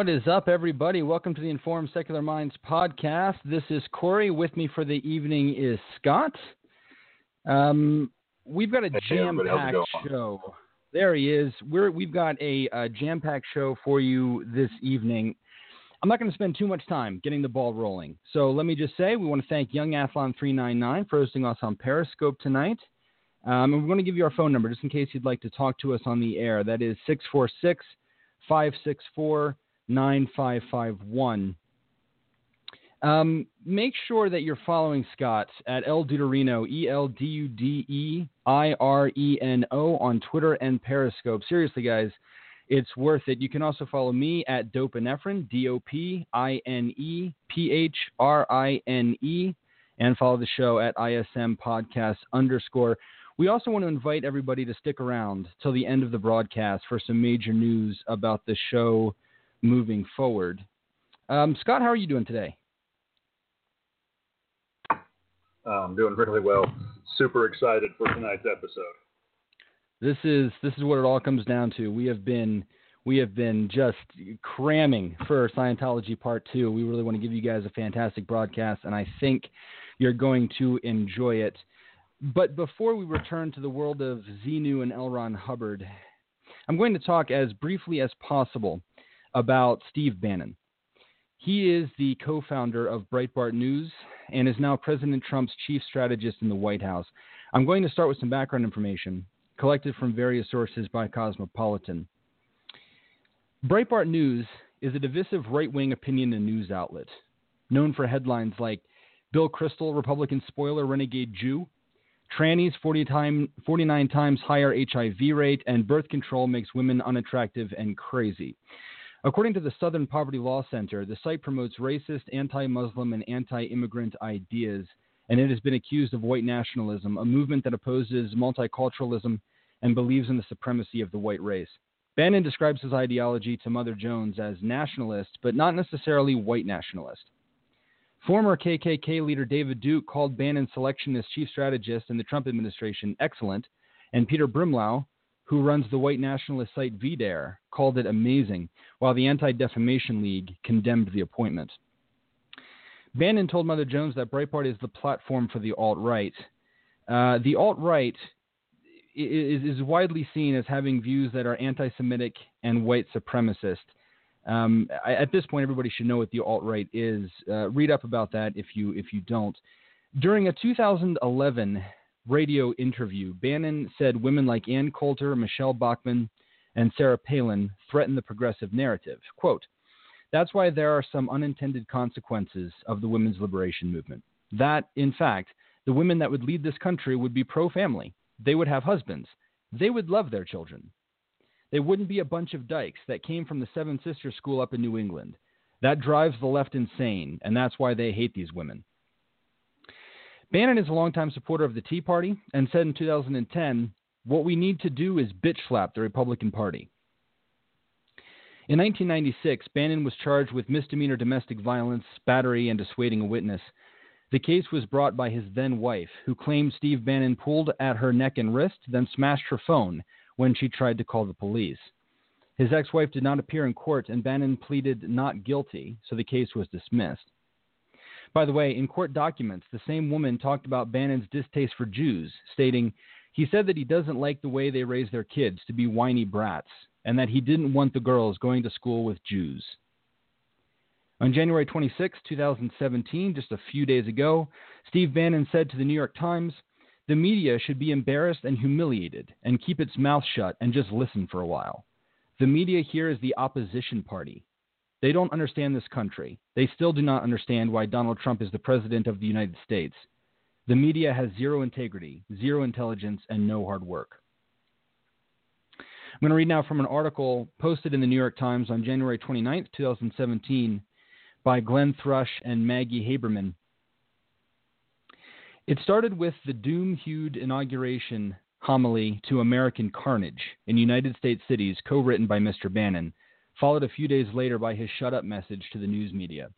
What is up, everybody? Welcome to the Informed Secular Minds podcast. This is Cory. With me for the evening is Scott. Um, we've got a Hey, jam-packed show. There he is. We're, we've got a, a jam packed show for you this evening. I'm not going to spend too much time getting the ball rolling. So let me just say we want to thank Young Athlon 399 for hosting us on Periscope tonight. Um, and we're going to give you our phone number just in case you'd like to talk to us on the air. That is 646 564 9551. Um, make sure that you're following Scott at ElDudeIreno, E L D U D E I R E N O, on Twitter and Periscope. Seriously, guys, it's worth it. You can also follow me at Dopinephrine, D O P I N E P H R I N E, and follow the show at ISM Podcast underscore. We also want to invite everybody to stick around till the end of the broadcast for some major news about the show moving forward. Um, Scott, how are you doing today? I'm doing really well. Super excited for tonight's episode. This is this is what it all comes down to. We have been we have been just cramming for Scientology Part Two. We really want to give you guys a fantastic broadcast, and I think you're going to enjoy it. But before we return to the world of Xenu and L. Ron Hubbard, I'm going to talk as briefly as possible about Steve Bannon. He is the co founder of Breitbart News and is now President Trump's chief strategist in the White House. I'm going to start with some background information collected from various sources by Cosmopolitan. Breitbart News is a divisive right wing opinion and news outlet, known for headlines like Bill Kristol, Republican spoiler renegade Jew, trannies 40 time, 49 times higher HIV rate, and birth control makes women unattractive and crazy. According to the Southern Poverty Law Center, the site promotes racist, anti Muslim, and anti immigrant ideas, and it has been accused of white nationalism, a movement that opposes multiculturalism and believes in the supremacy of the white race. Bannon describes his ideology to Mother Jones as nationalist, but not necessarily white nationalist. Former KKK leader David Duke called Bannon's selection as chief strategist in the Trump administration excellent, and Peter Brimelow, who runs the white nationalist site VDare, called it amazing, while the Anti Defamation League condemned the appointment. Bannon told Mother Jones that Breitbart is the platform for the alt right. Uh, the alt right is, is widely seen as having views that are anti Semitic and white supremacist. Um, I, at this point, everybody should know what the alt right is. Uh, read up about that if you if you don't. During a 2011 radio interview, Bannon said women like Ann Coulter, Michele Bachmann, and Sarah Palin threaten the progressive narrative. Quote, That's why there are some unintended consequences of the women's liberation movement. That, in fact, the women that would lead this country would be pro family. They would have husbands. They would love their children. They wouldn't be a bunch of dykes that came from the Seven Sisters School up in New England. That drives the left insane, and that's why they hate these women. Bannon is a longtime supporter of the Tea Party and said in 2010, What we need to do is bitch slap the Republican Party. In 1996, Bannon was charged with misdemeanor domestic violence, battery, and dissuading a witness. The case was brought by his then wife, who claimed Steve Bannon pulled at her neck and wrist, then smashed her phone when she tried to call the police. His ex wife did not appear in court, and Bannon pleaded not guilty, so the case was dismissed. By the way, in court documents, the same woman talked about Bannon's distaste for Jews, stating, He said that he doesn't like the way they raise their kids to be whiny brats, and that he didn't want the girls going to school with Jews. On January 26, 2017, just a few days ago, Steve Bannon said to the New York Times, The media should be embarrassed and humiliated and keep its mouth shut and just listen for a while. The media here is the opposition party. They don't understand this country. They still do not understand why Donald Trump is the president of the United States. The media has zero integrity, zero intelligence, and no hard work. I'm going to read now from an article posted in the New York Times on January 29, 2017, by Glenn Thrush and Maggie Haberman. It started with the doom hued inauguration homily to American Carnage in United States cities, co written by Mr. Bannon, followed a few days later by his shut up message to the news media.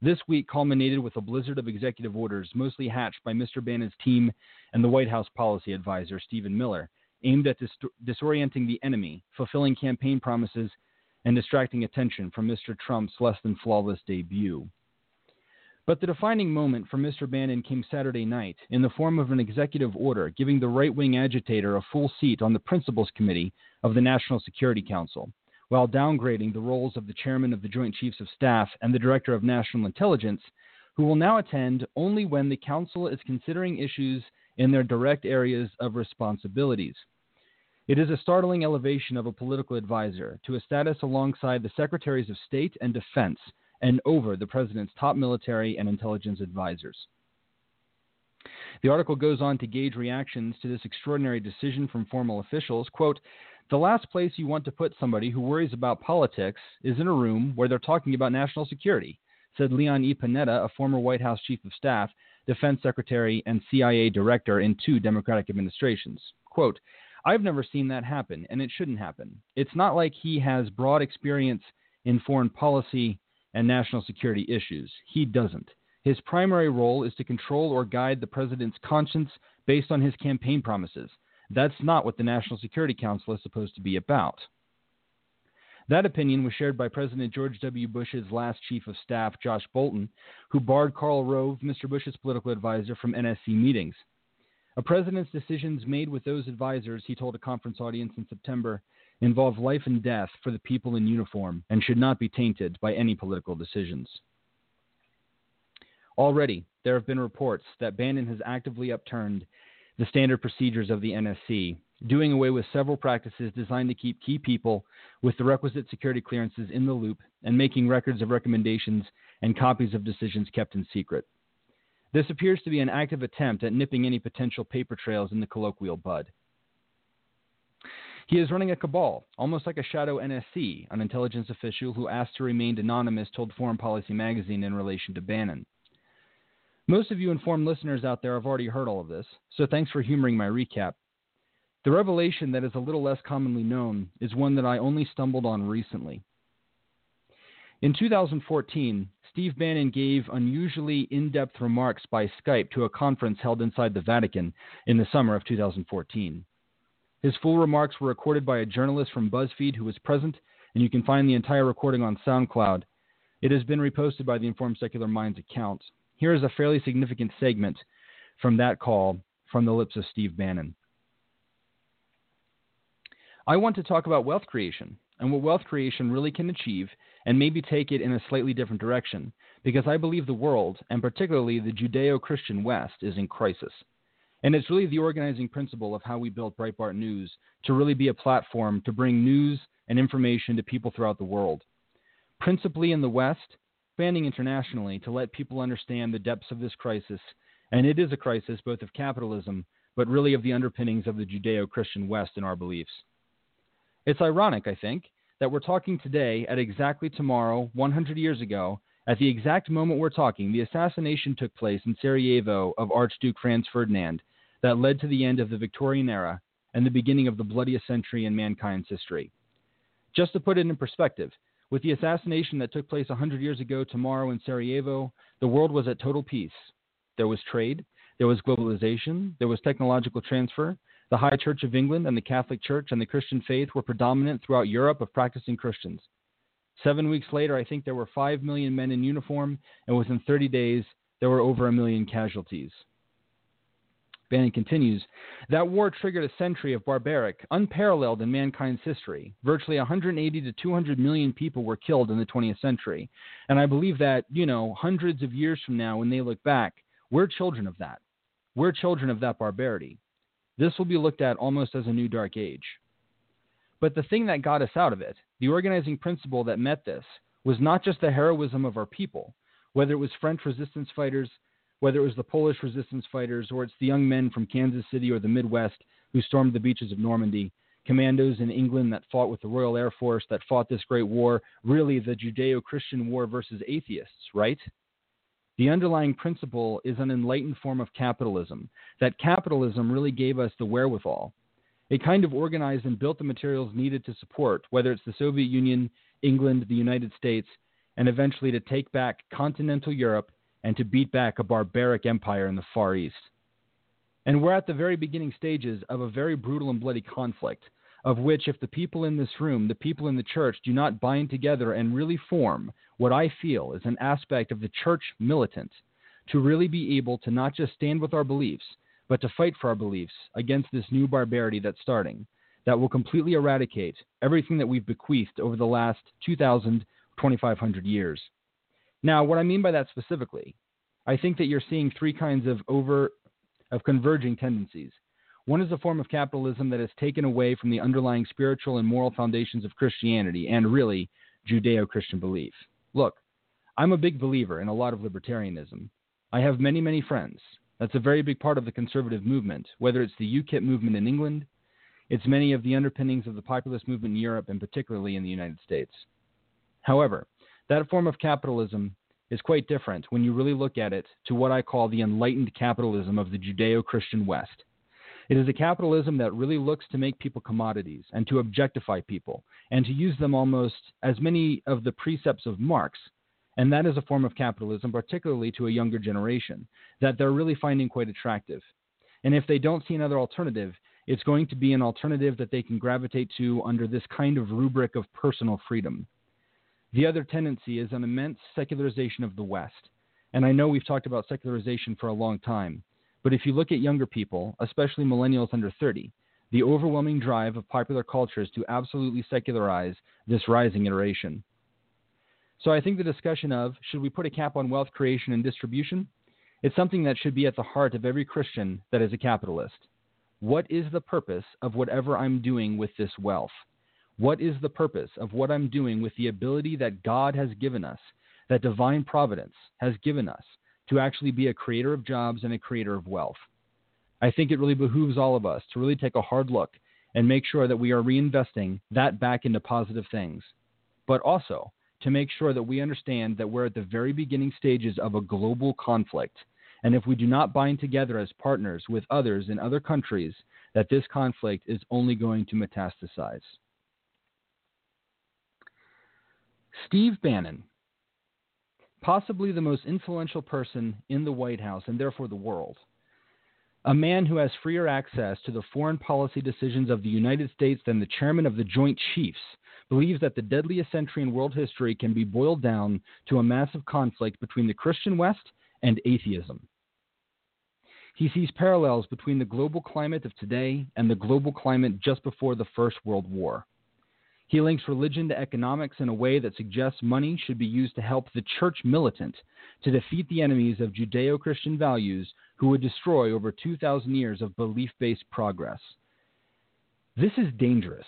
This week culminated with a blizzard of executive orders, mostly hatched by Mr. Bannon's team and the White House policy advisor, Stephen Miller, aimed at dis- disorienting the enemy, fulfilling campaign promises, and distracting attention from Mr. Trump's less than flawless debut. But the defining moment for Mr. Bannon came Saturday night in the form of an executive order giving the right wing agitator a full seat on the Principals Committee of the National Security Council, while downgrading the roles of the chairman of the Joint Chiefs of Staff and the director of national intelligence, who will now attend only when the council is considering issues in their direct areas of responsibilities. It is a startling elevation of a political advisor to a status alongside the Secretaries of State and Defense and over the president's top military and intelligence advisors. The article goes on to gauge reactions to this extraordinary decision from formal officials. Quote, the last place you want to put somebody who worries about politics is in a room where they're talking about national security, said Leon E. Panetta, a former White House chief of staff, defense secretary, and CIA director in two Democratic administrations. Quote, I've never seen that happen, and it shouldn't happen. It's not like he has broad experience in foreign policy and national security issues. He doesn't. His primary role is to control or guide the president's conscience based on his campaign promises. That's not what the National Security Council is supposed to be about. That opinion was shared by President George W. Bush's last chief of staff, Josh Bolten, who barred Karl Rove, Mr. Bush's political advisor, from NSC meetings. A president's decisions made with those advisors, he told a conference audience in September, involve life and death for the people in uniform and should not be tainted by any political decisions. Already, there have been reports that Bannon has actively upturned the standard procedures of the NSC, doing away with several practices designed to keep key people with the requisite security clearances in the loop and making records of recommendations and copies of decisions kept in secret. This appears to be an active attempt at nipping any potential paper trails in the colloquial bud. He is running a cabal, almost like a shadow NSC, an intelligence official who asked to remain anonymous told Foreign Policy magazine in relation to Bannon. Most of you informed listeners out there have already heard all of this, so thanks for humoring my recap. The revelation that is a little less commonly known is one that I only stumbled on recently. In 2014, Steve Bannon gave unusually in depth remarks by Skype to a conference held inside the Vatican in the summer of 2014. His full remarks were recorded by a journalist from BuzzFeed who was present, and you can find the entire recording on SoundCloud. It has been reposted by the Informed Secular Minds account. Here is a fairly significant segment from that call from the lips of Steve Bannon. I want to talk about wealth creation and what wealth creation really can achieve and maybe take it in a slightly different direction because I believe the world, and particularly the Judeo Christian West, is in crisis. And it's really the organizing principle of how we built Breitbart News to really be a platform to bring news and information to people throughout the world. Principally in the West, expanding internationally to let people understand the depths of this crisis. And it is a crisis both of capitalism, but really of the underpinnings of the Judeo Christian West and our beliefs. It's ironic, I think, that we're talking today at exactly tomorrow, 100 years ago, at the exact moment we're talking, the assassination took place in Sarajevo of Archduke Franz Ferdinand that led to the end of the Victorian era and the beginning of the bloodiest century in mankind's history. Just to put it in perspective, with the assassination that took place 100 years ago tomorrow in Sarajevo, the world was at total peace. There was trade, there was globalization, there was technological transfer. The High Church of England and the Catholic Church and the Christian faith were predominant throughout Europe of practicing Christians. Seven weeks later, I think there were 5 million men in uniform, and within 30 days, there were over a million casualties. Bannon continues That war triggered a century of barbaric, unparalleled in mankind's history. Virtually 180 to 200 million people were killed in the 20th century. And I believe that, you know, hundreds of years from now, when they look back, we're children of that. We're children of that barbarity. This will be looked at almost as a new dark age. But the thing that got us out of it, the organizing principle that met this, was not just the heroism of our people, whether it was French resistance fighters, whether it was the Polish resistance fighters, or it's the young men from Kansas City or the Midwest who stormed the beaches of Normandy, commandos in England that fought with the Royal Air Force that fought this great war, really the Judeo Christian war versus atheists, right? The underlying principle is an enlightened form of capitalism, that capitalism really gave us the wherewithal it kind of organized and built the materials needed to support, whether it's the Soviet Union, England, the United States, and eventually to take back continental Europe and to beat back a barbaric empire in the Far East. And we're at the very beginning stages of a very brutal and bloody conflict, of which, if the people in this room, the people in the church, do not bind together and really form what I feel is an aspect of the church militant to really be able to not just stand with our beliefs, but to fight for our beliefs against this new barbarity that's starting, that will completely eradicate everything that we've bequeathed over the last 2,000, 2,500 years. Now, what I mean by that specifically, I think that you're seeing three kinds of over of converging tendencies. One is a form of capitalism that has taken away from the underlying spiritual and moral foundations of Christianity and really Judeo Christian belief. Look, I'm a big believer in a lot of libertarianism. I have many, many friends. That's a very big part of the conservative movement, whether it's the UKIP movement in England, it's many of the underpinnings of the populist movement in Europe, and particularly in the United States. However, that form of capitalism is quite different when you really look at it to what I call the enlightened capitalism of the Judeo Christian West. It is a capitalism that really looks to make people commodities and to objectify people and to use them almost as many of the precepts of Marx. And that is a form of capitalism, particularly to a younger generation, that they're really finding quite attractive. And if they don't see another alternative, it's going to be an alternative that they can gravitate to under this kind of rubric of personal freedom. The other tendency is an immense secularization of the West. And I know we've talked about secularization for a long time. But if you look at younger people, especially millennials under 30, the overwhelming drive of popular culture is to absolutely secularize this rising iteration. So I think the discussion of should we put a cap on wealth creation and distribution? It's something that should be at the heart of every Christian that is a capitalist. What is the purpose of whatever I'm doing with this wealth? What is the purpose of what I'm doing with the ability that God has given us, that divine providence has given us to actually be a creator of jobs and a creator of wealth. I think it really behooves all of us to really take a hard look and make sure that we are reinvesting that back into positive things, but also to make sure that we understand that we're at the very beginning stages of a global conflict. And if we do not bind together as partners with others in other countries, that this conflict is only going to metastasize. Steve Bannon possibly the most influential person in the White House and therefore the world. A man who has freer access to the foreign policy decisions of the United States than the chairman of the Joint Chiefs believes that the deadliest century in world history can be boiled down to a massive conflict between the Christian West and atheism. He sees parallels between the global climate of today and the global climate just before the First World War. He links religion to economics in a way that suggests money should be used to help the church militant to defeat the enemies of Judeo Christian values who would destroy over 2,000 years of belief based progress. This is dangerous.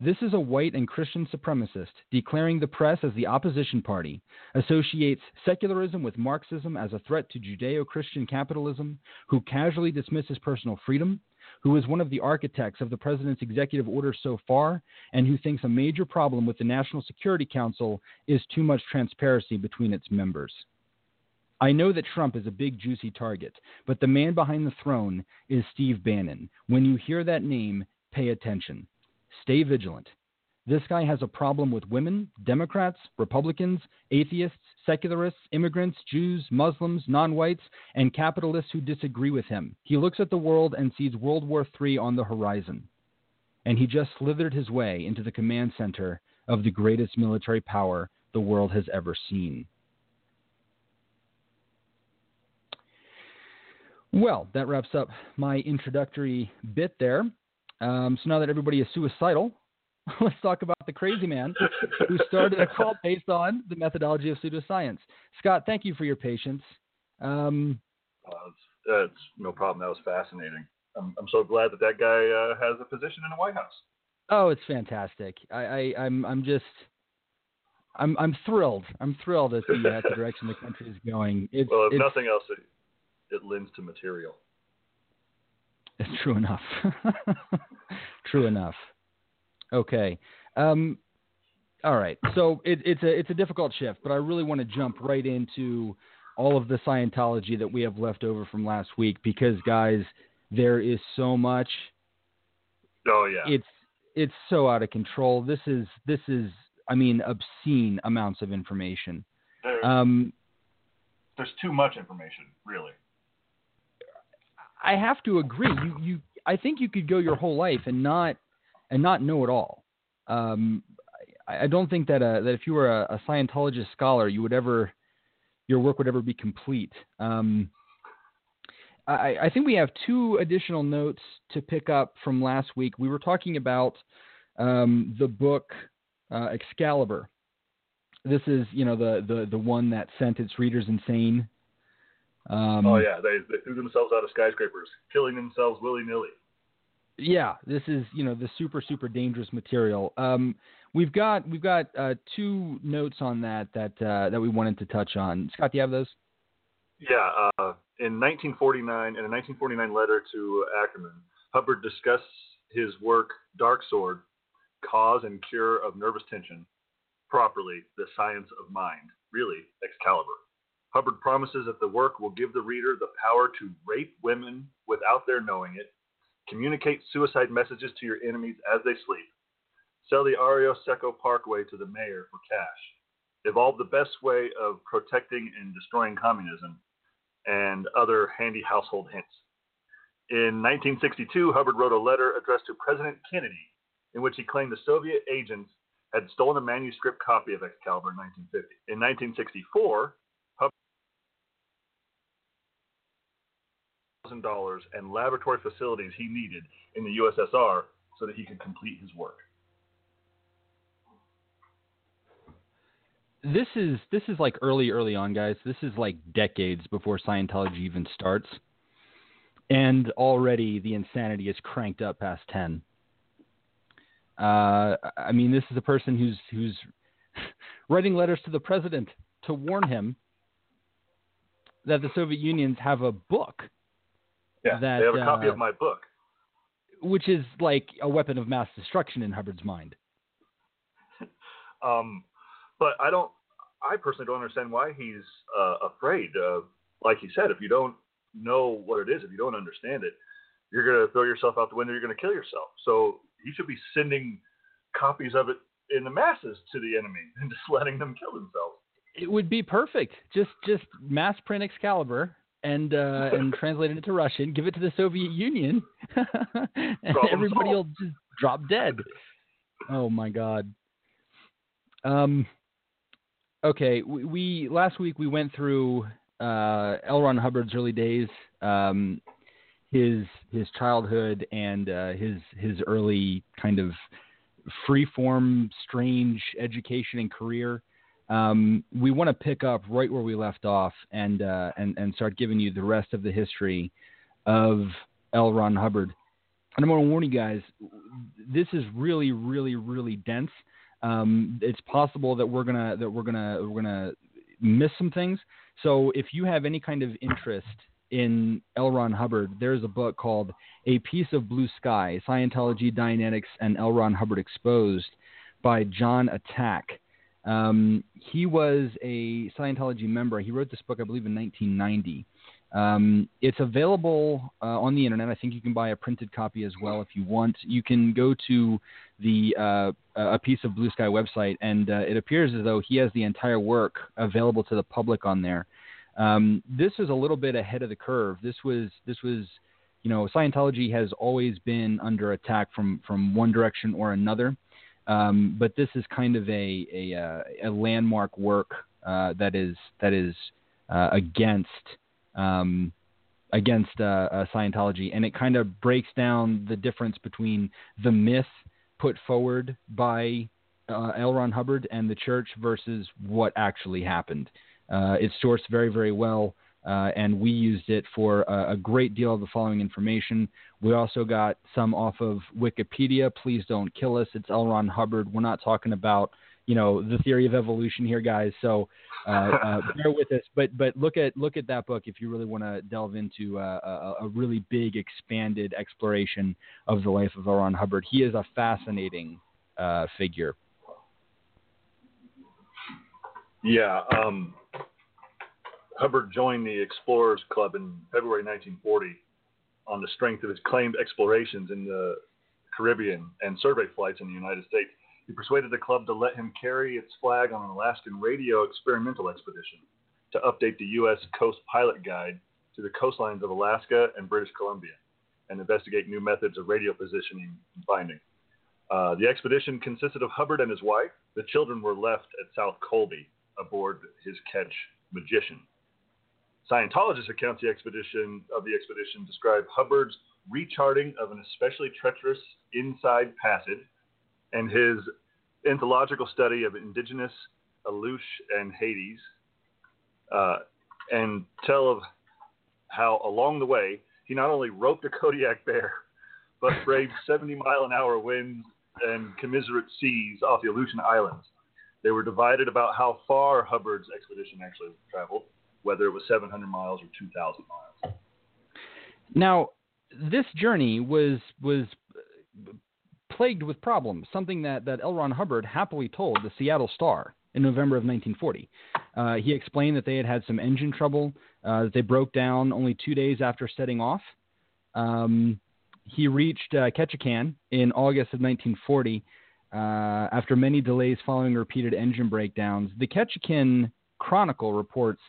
This is a white and Christian supremacist declaring the press as the opposition party, associates secularism with Marxism as a threat to Judeo Christian capitalism, who casually dismisses personal freedom, who is one of the architects of the president's executive order so far, and who thinks a major problem with the National Security Council is too much transparency between its members. I know that Trump is a big, juicy target, but the man behind the throne is Steve Bannon. When you hear that name, pay attention. Stay vigilant. This guy has a problem with women, Democrats, Republicans, atheists, secularists, immigrants, Jews, Muslims, non whites, and capitalists who disagree with him. He looks at the world and sees World War III on the horizon. And he just slithered his way into the command center of the greatest military power the world has ever seen. Well, that wraps up my introductory bit there. Um, so now that everybody is suicidal, let's talk about the crazy man who started a cult based on the methodology of pseudoscience. Scott, thank you for your patience. Um, uh, it's, no problem. That was fascinating. I'm, I'm so glad that that guy uh, has a position in the White House. Oh, it's fantastic. I, I I'm I'm just I'm I'm thrilled. I'm thrilled at the, uh, the direction the country is going. It's, well, if it's, nothing else, it, it lends to material. It's true enough. true enough. Okay. Um, all right. So it, it's a it's a difficult shift, but I really want to jump right into all of the Scientology that we have left over from last week because, guys, there is so much. Oh yeah. It's it's so out of control. This is this is I mean obscene amounts of information. There, um, there's too much information, really. I have to agree. You you I think you could go your whole life and not and not know it all. Um, I, I don't think that uh, that if you were a, a Scientologist scholar, you would ever your work would ever be complete. Um, I, I, think we have two additional notes to pick up from last week. We were talking about um, the book uh, Excalibur. This is, you know, the, the, the one that sent its readers insane. Um, oh yeah, they, they threw themselves out of skyscrapers, killing themselves willy nilly. Yeah, this is you know the super super dangerous material. Um, we've got we've got uh, two notes on that that uh, that we wanted to touch on. Scott, do you have those? Yeah, uh, in 1949, in a 1949 letter to Ackerman, Hubbard discussed his work Dark Sword, Cause and Cure of Nervous Tension, properly the Science of Mind, really Excalibur. Hubbard promises that the work will give the reader the power to rape women without their knowing it, communicate suicide messages to your enemies as they sleep, sell the Arroyo Seco Parkway to the mayor for cash, evolve the best way of protecting and destroying communism, and other handy household hints. In 1962, Hubbard wrote a letter addressed to President Kennedy in which he claimed the Soviet agents had stolen a manuscript copy of Excalibur in 1950. In 1964, dollars and laboratory facilities he needed in the USSR so that he could complete his work. This is this is like early early on guys. This is like decades before Scientology even starts. And already the insanity is cranked up past 10. Uh, I mean, this is a person who's who's writing letters to the president to warn him that the Soviet Unions have a book yeah, that, they have a copy uh, of my book, which is like a weapon of mass destruction in Hubbard's mind. um, but I don't. I personally don't understand why he's uh, afraid. Of, like he said, if you don't know what it is, if you don't understand it, you're going to throw yourself out the window. You're going to kill yourself. So he should be sending copies of it in the masses to the enemy and just letting them kill themselves. It would be perfect. Just just mass print Excalibur and uh, and translate it into Russian, give it to the Soviet Union, and everybody will just drop dead. Oh my God. Um. Okay, we, we last week we went through uh, L. Ron Hubbard's early days, um, his his childhood, and uh, his his early kind of freeform, strange education and career um, we want to pick up right where we left off and, uh, and, and start giving you the rest of the history of L. Ron Hubbard. And I'm going to warn you guys, this is really, really, really dense. Um, it's possible that we're gonna that we're gonna we're gonna miss some things. So if you have any kind of interest in L. Ron Hubbard, there's a book called A Piece of Blue Sky: Scientology, Dianetics, and L. Ron Hubbard Exposed by Jon Atack. Um, he was a Scientology member. He wrote this book, I believe, in 1990. Um, it's available uh, on the internet. I think you can buy a printed copy as well if you want. You can go to the uh, a piece of Blue Sky website, and uh, it appears as though he has the entire work available to the public on there. Um, this is a little bit ahead of the curve. This was this was, you know, Scientology has always been under attack from from one direction or another. Um, but this is kind of a a, uh, a landmark work uh, that is that is uh, against um, against uh, uh, Scientology, and it kind of breaks down the difference between the myth put forward by uh, L. Ron Hubbard and the church versus what actually happened. it's sourced very very well. Uh, and we used it for a, a, great deal of the following information. We also got some off of Wikipedia. Please don't kill us. It's L. Ron Hubbard. We're not talking about you know the theory of evolution here, guys. So uh, uh, bear with us. But but look at look at that book if you really want to delve into uh, a, a, really big, expanded exploration of the life of L. Ron Hubbard. He is a fascinating uh, figure. Yeah. Um Hubbard joined the Explorers Club in February 1940 on the strength of his claimed explorations in the Caribbean and survey flights in the United States. He persuaded the club to let him carry its flag on an Alaskan radio experimental expedition to update the U.S. Coast Pilot Guide to the coastlines of Alaska and British Columbia, and investigate new methods of radio positioning and finding. Uh, the expedition consisted of Hubbard and his wife. The children were left at South Colby aboard his ketch Magician. Scientologist accounts the expedition of the expedition describe Hubbard's recharting of an especially treacherous inside passage and his entomological study of indigenous Aleut and Haidas, uh, and tell of how along the way he not only roped a Kodiak bear, but braved 70 mile an hour winds and commiserate seas off the Aleutian Islands. They were divided about how far Hubbard's expedition actually traveled, whether it was 700 miles or 2,000 miles. Now, this journey was was plagued with problems, something that, that L. Ron Hubbard happily told the Seattle Star in November of 1940. Uh, he explained that they had had some engine trouble, uh, that they broke down only two days after setting off. Um, he reached uh, Ketchikan in August of 1940 uh, after many delays following repeated engine breakdowns. The Ketchikan Chronicle reports,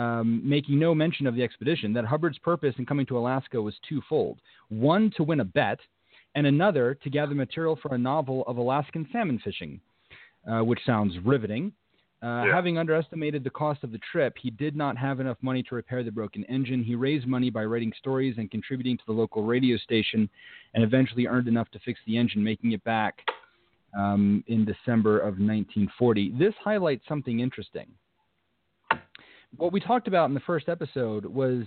um, making no mention of the expedition, that Hubbard's purpose in coming to Alaska was twofold one, to win a bet, and another, to gather material for a novel of Alaskan salmon fishing, uh, which sounds riveting. Uh, yeah. Having underestimated the cost of the trip, he did not have enough money to repair the broken engine. He raised money by writing stories and contributing to the local radio station, and eventually earned enough to fix the engine, making it back um, in December of 1940. This highlights something interesting. What we talked about in the first episode was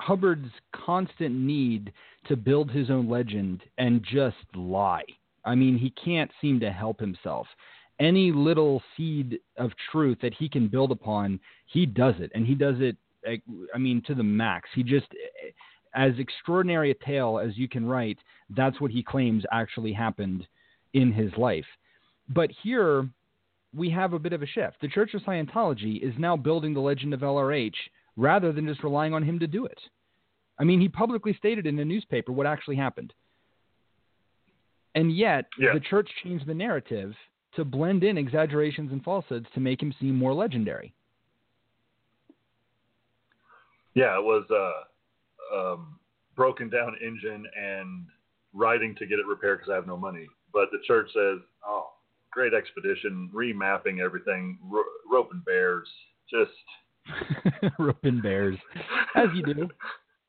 Hubbard's constant need to build his own legend and just lie. I mean, he can't seem to help himself any little seed of truth that he can build upon, he does it, and he does it. I mean, to the max. He just, as extraordinary a tale as you can write, that's what he claims actually happened in his life. But here, we have a bit of a shift. The Church of Scientology is now building the legend of LRH rather than just relying on him to do it. I mean, he publicly stated in a newspaper what actually happened. And yet, yeah. the church changed the narrative to blend in exaggerations and falsehoods to make him seem more legendary. Yeah, it was uh, um, broken down engine and writing to get it repaired because I have no money. But the church says, "Oh, great expedition, remapping everything, ro- roping bears, just roping bears, as you do,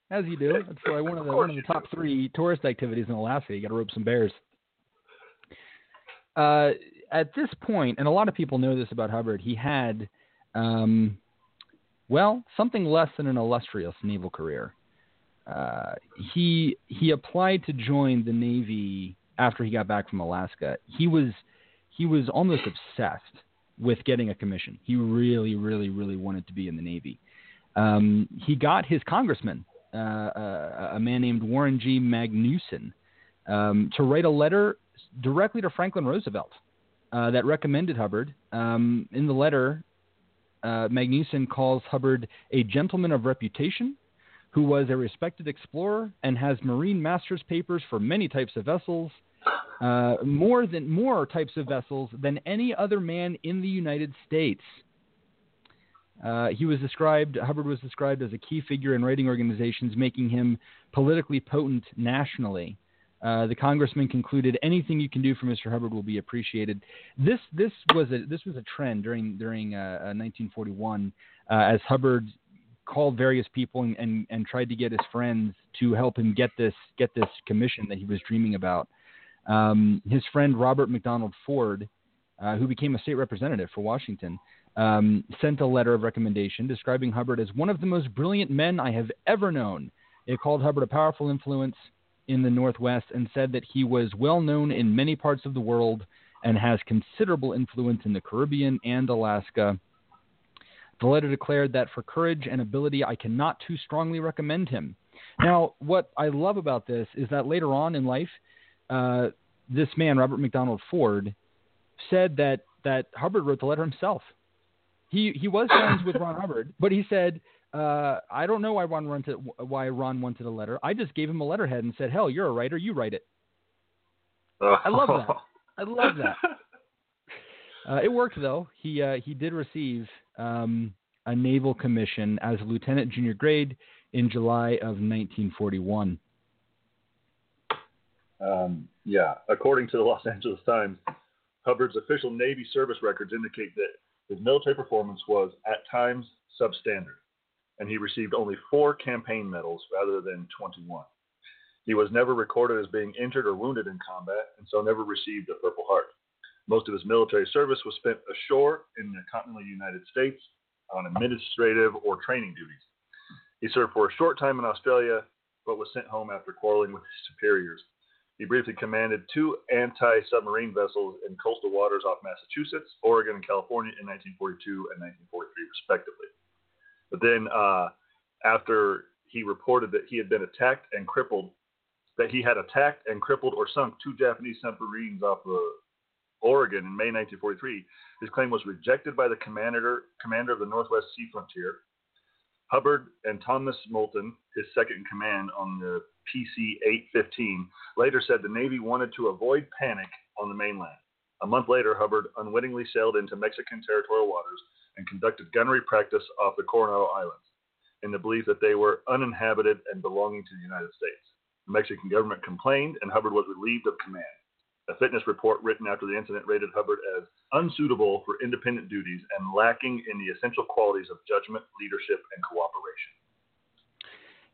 as you do. That's why one of the of one of the top three tourist activities in Alaska. You got to rope some bears. Uh, at this point, and a lot of people know this about Hubbard, he had, um, well, something less than an illustrious naval career. Uh, he he applied to join the Navy after he got back from Alaska. He was he was almost obsessed with getting a commission. He really, really, really wanted to be in the Navy. Um, he got his congressman, uh, uh, a man named Warren G. Magnuson, um, to write a letter directly to Franklin Roosevelt uh, that recommended Hubbard. Um, in the letter, uh, Magnuson calls Hubbard a gentleman of reputation who was a respected explorer and has marine master's papers for many types of vessels, uh, more than more types of vessels than any other man in the United States. Uh, he was described. Hubbard was described as a key figure in writing organizations, making him politically potent nationally. Uh, the congressman concluded, "Anything you can do for Mr. Hubbard will be appreciated." This this was a this was a trend during during uh, 1941 uh, as Hubbard called various people and, and, and tried to get his friends to help him get this get this commission that he was dreaming about. Um, his friend Robert McDonald Ford, uh, who became a state representative for Washington, um, sent a letter of recommendation describing Hubbard as one of the most brilliant men I have ever known. It called Hubbard a powerful influence in the Northwest and said that he was well known in many parts of the world and has considerable influence in the Caribbean and Alaska. The letter declared that for courage and ability, I cannot too strongly recommend him. Now, what I love about this is that later on in life, uh, this man, Robert McDonald Ford, said that, that Hubbard wrote the letter himself. He, he was friends with Ron Hubbard, but he said uh, I don't know why Ron wanted why Ron wanted a letter. I just gave him a letterhead and said, "Hell, you're a writer. You write it." I love that. I love that. Uh, it worked though. He uh, he did receive um, a naval commission as a lieutenant junior grade in July of 1941. Um, yeah, according to the Los Angeles Times, Hubbard's official Navy service records indicate that his military performance was at times substandard, and he received only four campaign medals rather than 21. He was never recorded as being injured or wounded in combat, and so never received a Purple Heart. Most of his military service was spent ashore in the continental United States on administrative or training duties. He served for a short time in Australia, but was sent home after quarreling with his superiors. He briefly commanded two anti submarine vessels in coastal waters off Massachusetts, Oregon, and California in 1942 and 1943, respectively. But then, uh, after he reported that he had been attacked and crippled, that he had attacked and crippled or sunk two Japanese submarines off of Oregon in May 1943, his claim was rejected by the commander, commander of the Northwest Sea Frontier. Hubbard and Thomas Moulton, his second in command on the PC 815, later said the Navy wanted to avoid panic on the mainland. A month later, Hubbard unwittingly sailed into Mexican territorial waters and conducted gunnery practice off the Coronado Islands in the belief that they were uninhabited and belonging to the United States. The Mexican government complained, and Hubbard was relieved of command. A fitness report written after the incident rated Hubbard as unsuitable for independent duties and lacking in the essential qualities of judgment, leadership, and cooperation.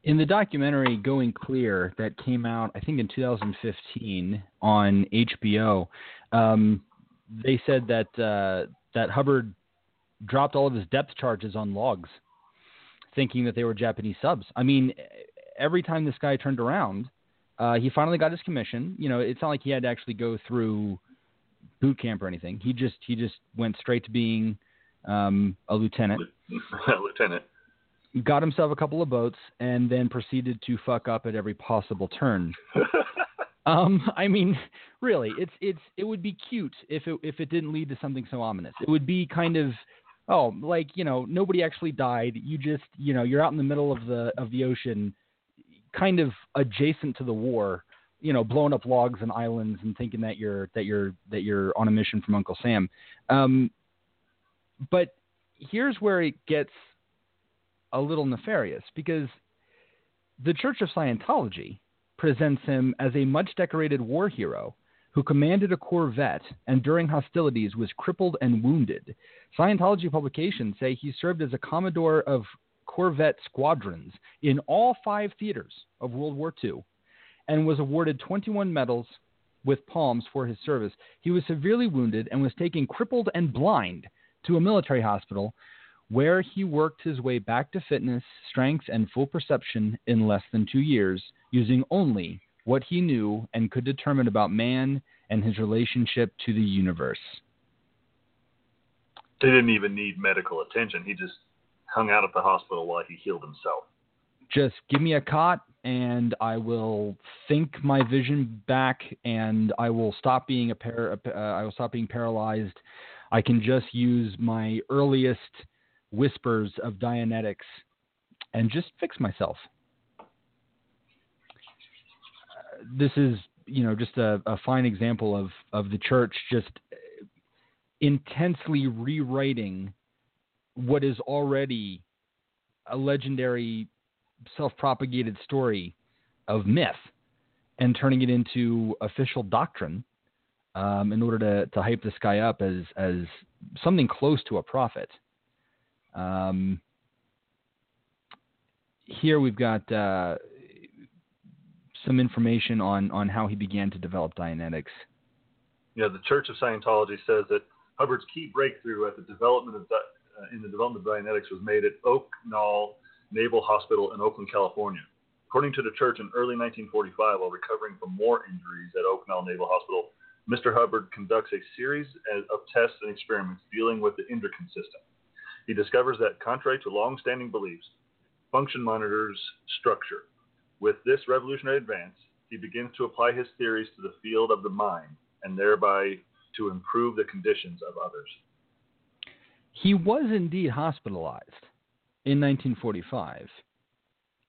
In the documentary Going Clear that came out, I think in 2015 on HBO, um, they said that uh, that Hubbard dropped all of his depth charges on logs, thinking that they were Japanese subs. I mean, every time this guy turned around, uh, he finally got his commission. You know, it's not like he had to actually go through boot camp or anything. He just he just went straight to being um, a lieutenant. lieutenant got himself a couple of boats, and then proceeded to fuck up at every possible turn. um, I mean, really, it's it's it would be cute if it if it didn't lead to something so ominous. It would be kind of oh, like you know, nobody actually died. You just you know, you're out in the middle of the of the ocean, kind of adjacent to the war. You know, blowing up logs and islands and thinking that you're that you're that you're on a mission from Uncle Sam. Um, but here's where it gets a little nefarious because the Church of Scientology presents him as a much decorated war hero who commanded a corvette and during hostilities was crippled and wounded. Scientology publications say he served as a commodore of corvette squadrons in all five theaters of World War II and was awarded 21 medals with palms for his service. He was severely wounded and was taken crippled and blind to a military hospital where he worked his way back to fitness, strength, and full perception in less than two years, using only what he knew and could determine about man and his relationship to the universe. They didn't even need medical attention. He just hung out at the hospital while he healed himself. Just give me a cot and I will think my vision back and I will stop being a par- uh, I will stop being paralyzed. I can just use my earliest whispers of Dianetics and just fix myself. This is, you know, just a, a fine example of, of the church just intensely rewriting what is already a legendary self-propagated story of myth and turning it into official doctrine um, in order to, to hype this guy up as as something close to a prophet. Um, here we've got uh, some information on, on how he began to develop Dianetics. Yeah, the Church of Scientology says that Hubbard's key breakthrough at the development of Uh, in the development of Dianetics was made at Oak Knoll Naval Hospital in Oakland, California. According to the church, in early 1945, while recovering from more injuries at Oak Knoll Naval Hospital, Mr. Hubbard conducts a series of tests and experiments dealing with the endocrine system. He discovers that, contrary to long standing beliefs, function monitors structure. With this revolutionary advance, he begins to apply his theories to the field of the mind and thereby to improve the conditions of others. He was indeed hospitalized in 1945,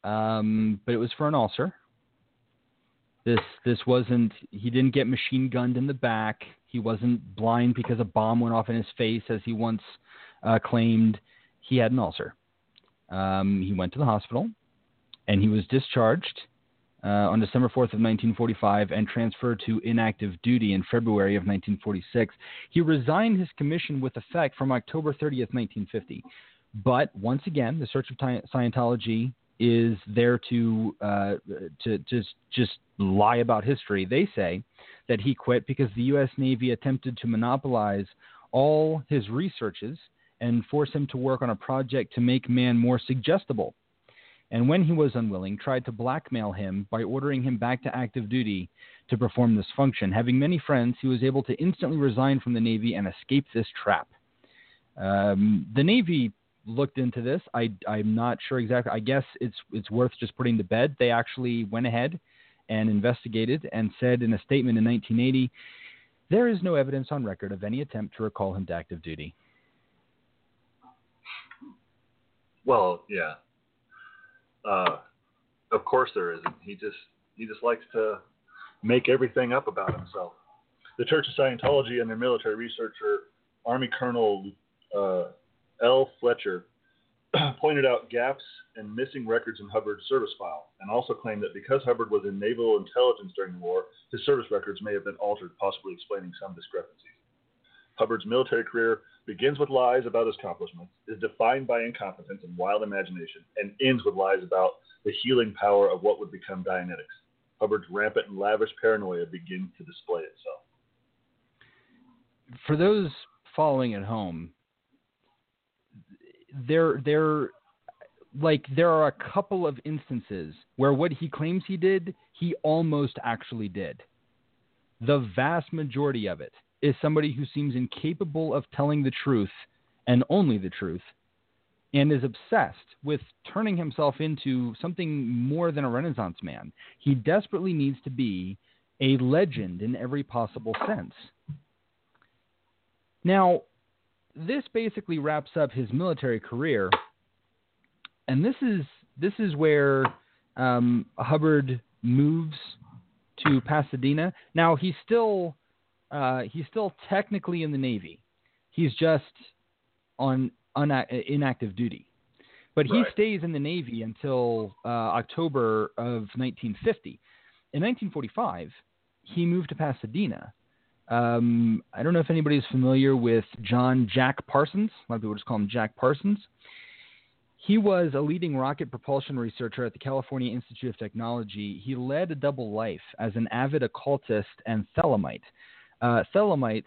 um, but it was for an ulcer. This this wasn't. He didn't get machine gunned in the back. He wasn't blind because a bomb went off in his face, as he once uh, claimed he had an ulcer. Um, he went to the hospital and he was discharged uh, on December 4th of 1945 and transferred to inactive duty in February of 1946. He resigned his commission with effect from October 30th, 1950. But once again, the Church of Scientology is there to uh, to just just lie about history. They say that he quit because the U.S. Navy attempted to monopolize all his researches and force him to work on a project to make man more suggestible and when he was unwilling, tried to blackmail him by ordering him back to active duty to perform this function. Having many friends, he was able to instantly resign from the Navy and escape this trap. Um, the Navy looked into this. I, am not sure exactly. I guess it's it's worth just putting to bed. They actually went ahead and investigated and said in a statement in 1980, there is no evidence on record of any attempt to recall him to active duty. Well, yeah, uh, of course there isn't. He just he just likes to make everything up about himself. The Church of Scientology and their military researcher, Army Colonel uh, L. Fletcher, pointed out gaps and missing records in Hubbard's service file, and also claimed that because Hubbard was in naval intelligence during the war, his service records may have been altered, possibly explaining some discrepancies. Hubbard's military career begins with lies about his accomplishments, is defined by incompetence and wild imagination, and ends with lies about the healing power of what would become Dianetics. Hubbard's rampant and lavish paranoia begins to display itself. For those following at home, there there like there are a couple of instances where what he claims he did, he almost actually did. The vast majority of it is somebody who seems incapable of telling the truth and only the truth and is obsessed with turning himself into something more than a Renaissance man. He desperately needs to be a legend in every possible sense. Now, this basically wraps up his military career, and this is this is where um, Hubbard moves to Pasadena. Now he's still uh, he's still technically in the Navy. He's just on una- inactive duty. But he right. stays in the Navy until uh, October of 1950. In 1945, he moved to Pasadena. Um, I don't know if anybody's familiar with John Jack Parsons. A lot of people just call him Jack Parsons. He was a leading rocket propulsion researcher at the California Institute of Technology. He led a double life as an avid occultist and Thelemite. Uh, Thelemites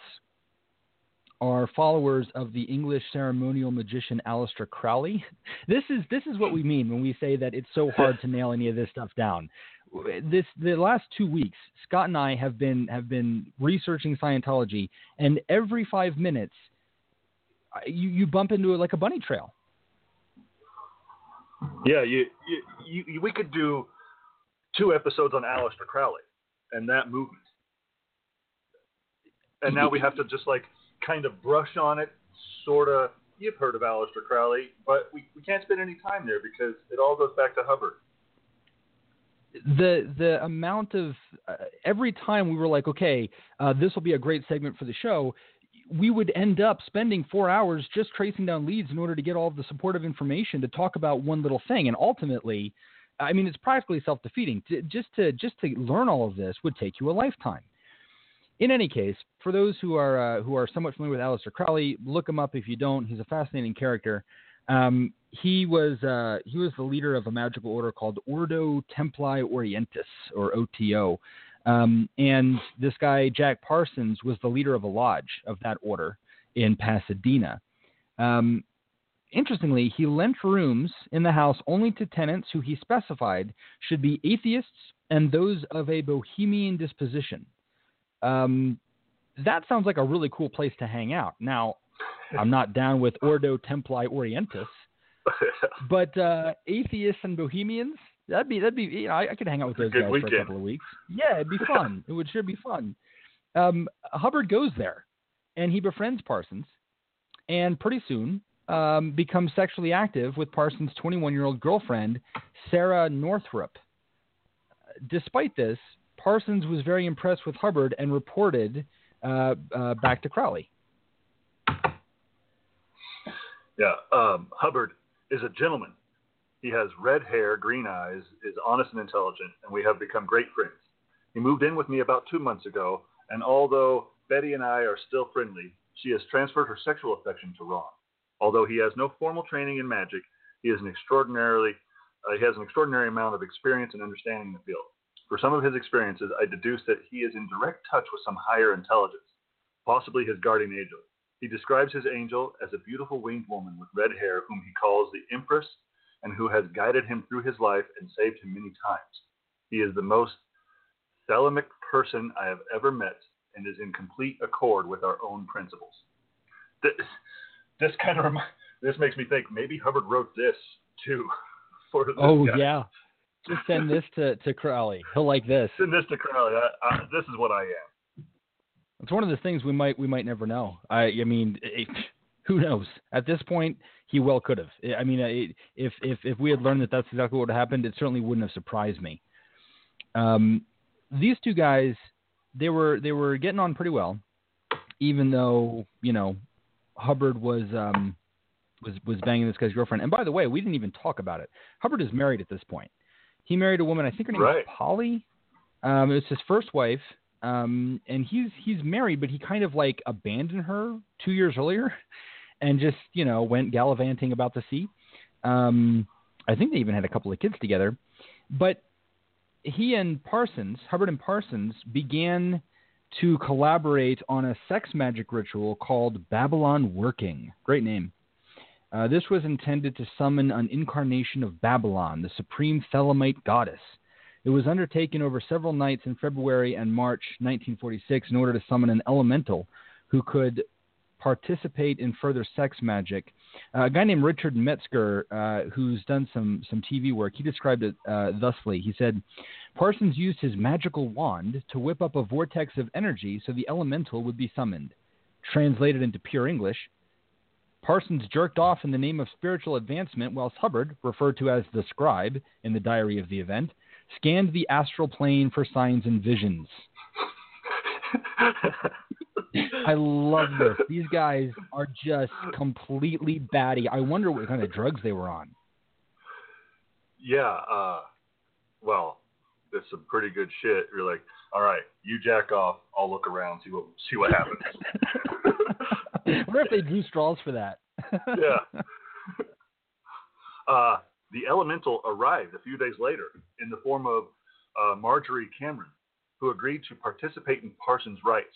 are followers of the English ceremonial magician Aleister Crowley. This is this is what we mean when we say that it's so hard to nail any of this stuff down. This the last two weeks, Scott and I have been have been researching Scientology, and every five minutes, you you bump into it like a bunny trail. Yeah, you, you, you we could do two episodes on Aleister Crowley and that movement and now we have to just like kind of brush on it, sort of. You've heard of Aleister Crowley, but we, we can't spend any time there because it all goes back to Hubbard. The the amount of uh, every time we were like, okay, uh, this will be a great segment for the show. We would end up spending four hours just tracing down leads in order to get all of the supportive information to talk about one little thing, and ultimately, I mean, it's practically self defeating. Just to just to learn all of this would take you a lifetime in any case, for those who are uh, who are somewhat familiar with Aleister Crowley, look him up if you don't. He's a fascinating character. Um, he was uh, he was the leader of a magical order called Ordo Templi Orientis or OTO, um, and this guy Jack Parsons was the leader of a lodge of that order in Pasadena. Um, interestingly, he lent rooms in the house only to tenants who he specified should be atheists and those of a bohemian disposition. Um, that sounds like a really cool place to hang out. Now, I'm not down with Ordo Templi Orientis, but uh, atheists and bohemians, that'd be that'd be you know I, I could hang out with those guys weekend. for a couple of weeks. Yeah, it'd be fun. it would sure be fun. Um, Hubbard goes there, and he befriends Parsons, and pretty soon um, becomes sexually active with Parsons' 21-year-old girlfriend, Sarah Northrup. Despite this, Parsons was very impressed with Hubbard and reported uh, uh, back to Crowley. Yeah, um, Hubbard is a gentleman. He has red hair, green eyes, is honest and intelligent, and we have become great friends. He moved in with me about two months ago, and although Betty and I are still friendly, she has transferred her sexual affection to Ron. Although he has no formal training in magic, he is an extraordinarily uh, he has an extraordinary amount of experience and understanding in the field. For some of his experiences, I deduce that he is in direct touch with some higher intelligence, possibly his guardian angel. He describes his angel as a beautiful winged woman with red hair, whom he calls the Empress, and who has guided him through his life and saved him many times. He is the most Thelemic person I have ever met and is in complete accord with our own principles. This, this kind of this makes me think maybe Hubbard wrote this too for this Oh guy. yeah. Just send this to to Crowley. He'll like this. Send this to Crowley. I, I, this is what I am. It's one of the things we might we might never know. I I mean, it, who knows? At this point, he well could have. I mean, it, if if if we had learned that that's exactly what happened, it certainly wouldn't have surprised me. Um, these two guys, they were they were getting on pretty well, even though you know Hubbard was um was was banging this guy's girlfriend. And by the way, we didn't even talk about it. Hubbard is married at this point. He married a woman. I think her name Right. is Polly. Um, it was his first wife. Um, and he's he's married, but he kind of like abandoned her two years earlier, and just you know went gallivanting about the sea. Um, I think they even had a couple of kids together, but he and Parsons, Hubbard and Parsons, began to collaborate on a sex magic ritual called Babalon Working. Great name. Uh, this was intended to summon an incarnation of Babalon, the supreme Thelemite goddess. It was undertaken over several nights in February and March 1946 in order to summon an elemental who could participate in further sex magic. Uh, a guy named Richard Metzger, uh, who's done some, some TV work, he described it uh, thusly. He said, Parsons used his magical wand to whip up a vortex of energy so the elemental would be summoned. Translated into pure English, Parsons jerked off in the name of spiritual advancement, whilst Hubbard, referred to as the scribe in the diary of the event, scanned the astral plane for signs and visions. I love this. These guys are just completely batty. I wonder what kind of drugs they were on. yeah. Uh, well, that's some pretty good shit. You're like, all right, you jack off. I'll look around, see what see what happens. wonder if they drew straws for that. yeah. Uh, the elemental arrived a few days later in the form of uh, Marjorie Cameron, who agreed to participate in Parsons' rites.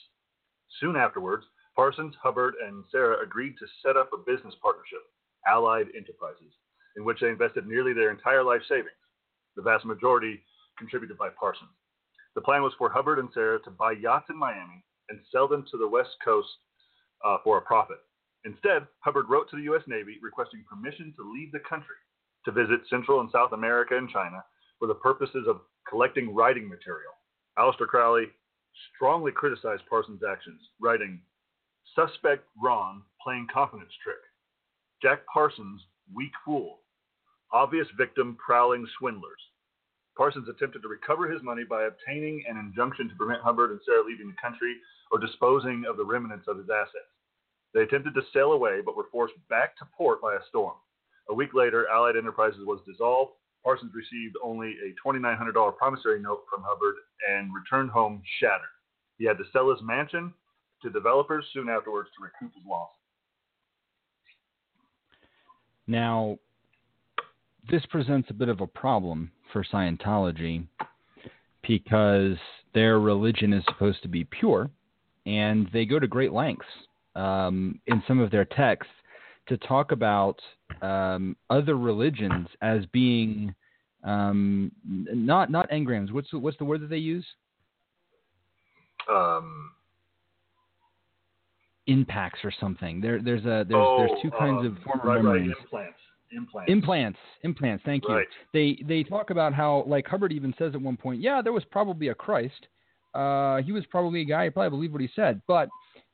Soon afterwards, Parsons, Hubbard, and Sarah agreed to set up a business partnership, Allied Enterprises, in which they invested nearly their entire life savings, the vast majority contributed by Parsons. The plan was for Hubbard and Sarah to buy yachts in Miami and sell them to the West Coast uh, for a profit. Instead, Hubbard wrote to the U.S. Navy requesting permission to leave the country to visit Central and South America and China for the purposes of collecting writing material. Aleister Crowley strongly criticized Parsons' actions, writing, Suspect Ron playing confidence trick. Jack Parsons, weak fool. Obvious victim prowling swindlers. Parsons attempted to recover his money by obtaining an injunction to prevent Hubbard and Sarah leaving the country or disposing of the remnants of his assets. They attempted to sail away, but were forced back to port by a storm. A week later, Allied Enterprises was dissolved. Parsons received only a $2,900 promissory note from Hubbard and returned home shattered. He had to sell his mansion to developers soon afterwards to recoup his loss. Now, this presents a bit of a problem for Scientology because their religion is supposed to be pure, and they go to great lengths um, in some of their texts to talk about um, other religions as being um, not not engrams. What's the, what's the word that they use? Um, Impacts or something. There there's a there's oh, there's two kinds of um, former right, memories. Right, implants. Implants. Implants, implants. Thank you. Right. They they talk about how like Hubbard even says at one point, yeah, there was probably a Christ. Uh, he was probably a guy. I probably believed what he said, but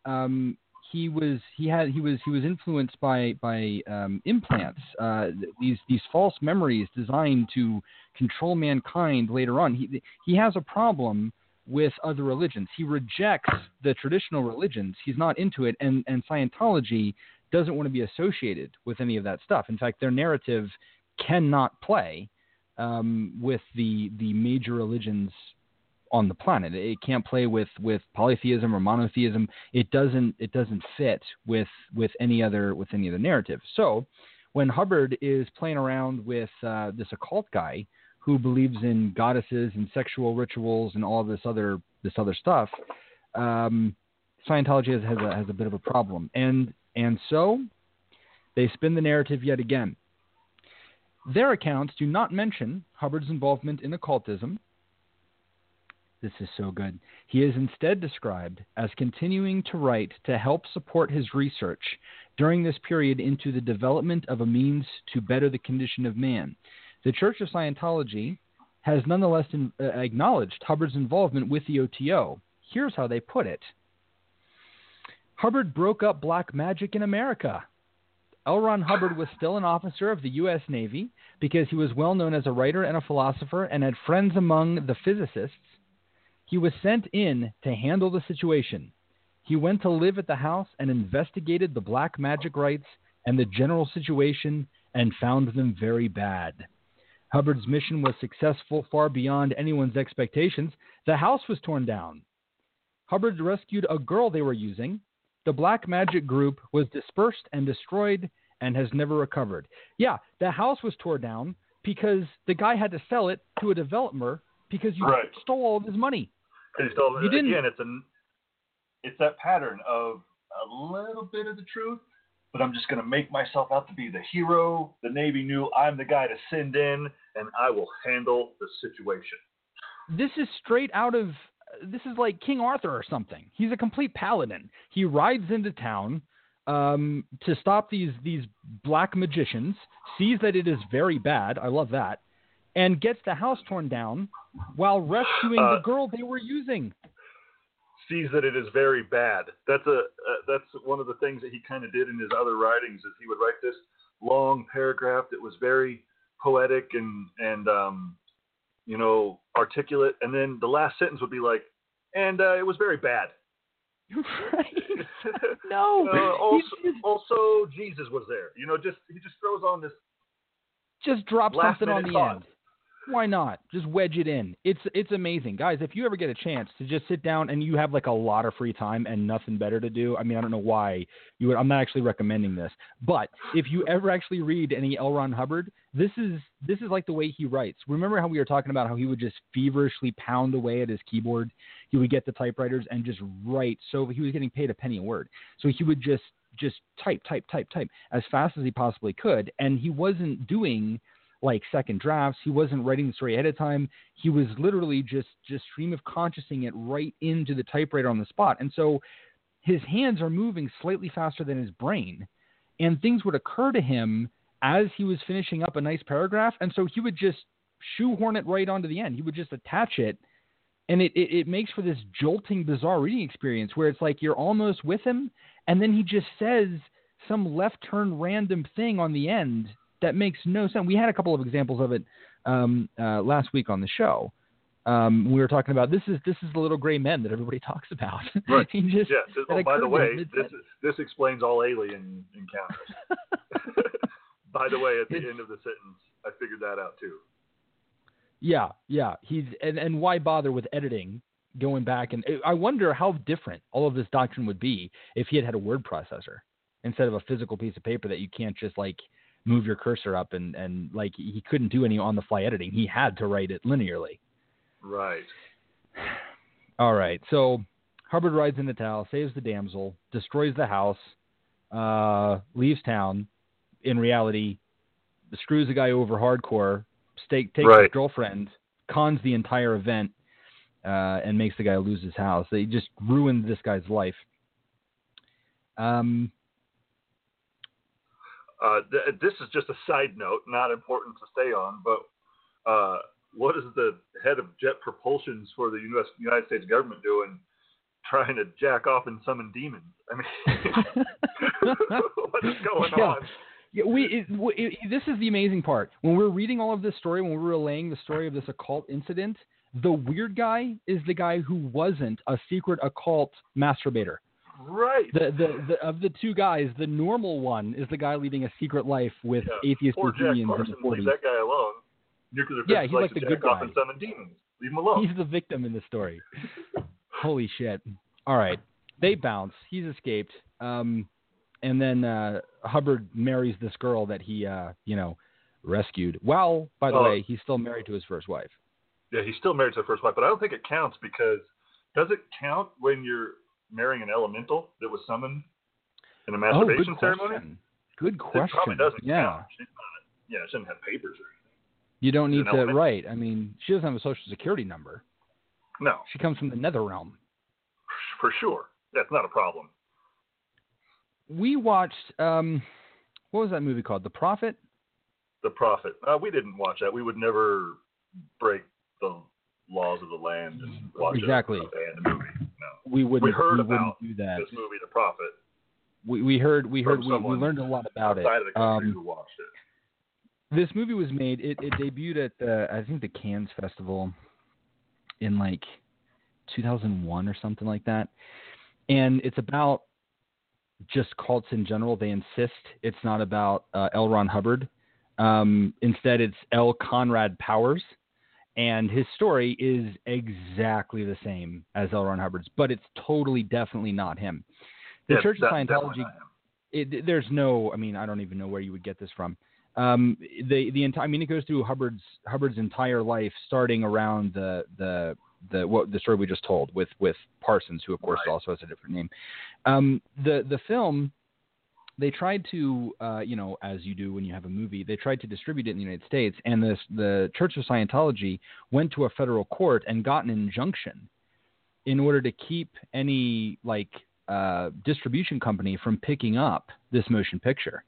um, he was he had he was he was influenced by by um, implants. Uh, these these false memories designed to control mankind later on. He he has a problem with other religions. He rejects the traditional religions. He's not into it, and and Scientology doesn't want to be associated with any of that stuff. In fact, their narrative cannot play um, with the the major religions on the planet. It can't play with with polytheism or monotheism. It doesn't it doesn't fit with with any other with any other narrative. So when Hubbard is playing around with uh, this occult guy who believes in goddesses and sexual rituals and all this other this other stuff, um, Scientology has, has a, has a bit of a problem, and and so they spin the narrative yet again. Their accounts do not mention Hubbard's involvement in occultism. This is so good. He is instead described as continuing to write to help support his research during this period into the development of a means to better the condition of man. The Church of Scientology has nonetheless in, uh, acknowledged Hubbard's involvement with the OTO. Here's how they put it Hubbard broke up black magic in America. L. Ron Hubbard was still an officer of the U.S. Navy because he was well known as a writer and a philosopher and had friends among the physicists. He was sent in to handle the situation. He went to live at the house and investigated the black magic rites and the general situation and found them very bad. Hubbard's mission was successful far beyond anyone's expectations. The house was torn down. Hubbard rescued a girl they were using. The black magic group was dispersed and destroyed and has never recovered. Yeah, the house was torn down because the guy had to sell it to a developer because you Right. stole all of his money. Because so, You didn't- again, it's a it's that pattern of a little bit of the truth, but I'm just going to make myself out to be the hero. The Navy knew I'm the guy to send in, and I will handle the situation. this is straight out of this is like King Arthur or something. He's a complete paladin. He rides into town um, to stop these these black magicians, sees that it is very bad. I love that, and gets the house torn down while rescuing Uh, the girl they were using. Sees that it is very bad. That's a uh, that's one of the things that he kind of did in his other writings. Is he would write this long paragraph that was very poetic and and um, you know articulate, and then the last sentence would be like, and uh, it was very bad. right? No, Uh, also, just, also Jesus was there. You know, just he just throws on this. just drop something on the thought. end. Why not? Just wedge it in. It's it's amazing, guys. If you ever get a chance to just sit down and you have like a lot of free time and nothing better to do, I mean, I don't know why you would. I'm not actually recommending this, but if you ever actually read any L. Ron Hubbard, this is this is like the way he writes. Remember how we were talking about how he would just feverishly pound away at his keyboard? He would get the typewriters and just write. So he was getting paid a penny a word. So he would just just type, type, type, type as fast as he possibly could, and he wasn't doing like second drafts. He wasn't writing the story ahead of time. He was literally just just stream of consciousing it right into the typewriter on the spot. And so his hands are moving slightly faster than his brain, and things would occur to him as he was finishing up a nice paragraph. And so he would just shoehorn it right onto the end. He would just attach it. And it, it, it makes for this jolting, bizarre reading experience where it's like you're almost with him, and then he just says some left turn random thing on the end that makes no sense. We had a couple of examples of it um, uh, last week on the show. Um, we were talking about this is this is the little gray men that everybody talks about. Right. he just Yeah. oh, by the way, this is, this explains all alien encounters. by the way, at the end of the sentence, I figured that out too. Yeah, yeah. He's and, and why bother with editing, going back and I wonder how different all of this doctrine would be if he had had a word processor instead of a physical piece of paper that you can't just like move your cursor up and and like he couldn't do any on the fly editing. He had to write it linearly. Right. All right. So Hubbard rides into town, saves the damsel, destroys the house, uh, leaves town. In reality, screws the guy over hardcore, stake, takes his girlfriend, cons the entire event, uh, and makes the guy lose his house. They just ruined this guy's life. Um, Uh, th- this is just a side note, not important to stay on, but uh, what is the head of Jet Propulsions for the US, United States government doing, trying to jack off and summon demons? I mean, what is going Yeah. on? Yeah, we, it, we it, this is the amazing part. When we're reading all of this story, when we're relaying the story of this occult incident, the weird guy is the guy who wasn't a secret occult masturbator. Right. The, the the of the two guys, the normal one is the guy leading a secret life with Yeah. atheist Bohemians in Parsons, the leave that guy alone. Nuclear Yeah, he's like the good guy. and summon demons. Leave him alone. He's the victim in the story. Holy shit! All right, they bounce. He's escaped. Um, and then uh, Hubbard marries this girl that he, uh, you know, rescued. Well, by the Oh. way, he's still married to his first wife. Yeah, he's still married to the first wife, but I don't think it counts because does it count when you're marrying an elemental that was summoned in a masturbation Oh, good ceremony? question. Good It probably question. doesn't Yeah, count. She's not, yeah, she doesn't have papers or anything. you don't need to. element? Right. I mean, she doesn't have a social security number. No, She comes from the nether realm. for sure. That's not a problem. We watched. Um, what was that movie called? The Profit. The profit. Uh, we didn't watch that. We would never break the laws of the land and watch Exactly. a, a movie. No. We wouldn't. We heard wouldn't about do that. This movie, The Profit, We we heard. We heard. We, we learned a lot about it. outside of the country Um, who watched it. this movie was made. It, it debuted at the I think the Cannes Festival in like 2001 or something like that, and it's about just cults in general. They insist it's not about uh, L. Ron Hubbard. Um, instead, it's L. Conrad Powers, and his story is exactly the same as L. Ron Hubbard's, but it's totally, definitely not him. The Yeah, Church of Scientology it, there's no i mean i don't even know where you would get this from um the the entire i mean it goes through hubbard's hubbard's entire life starting around the the the what the story we just told with with parsons who of course Right. also has a different name um the the film they tried to uh you know as you do when you have a movie they tried to distribute it in the united states and the the church of scientology went to a federal court and got an injunction in order to keep any like uh, distribution company from picking up this motion picture.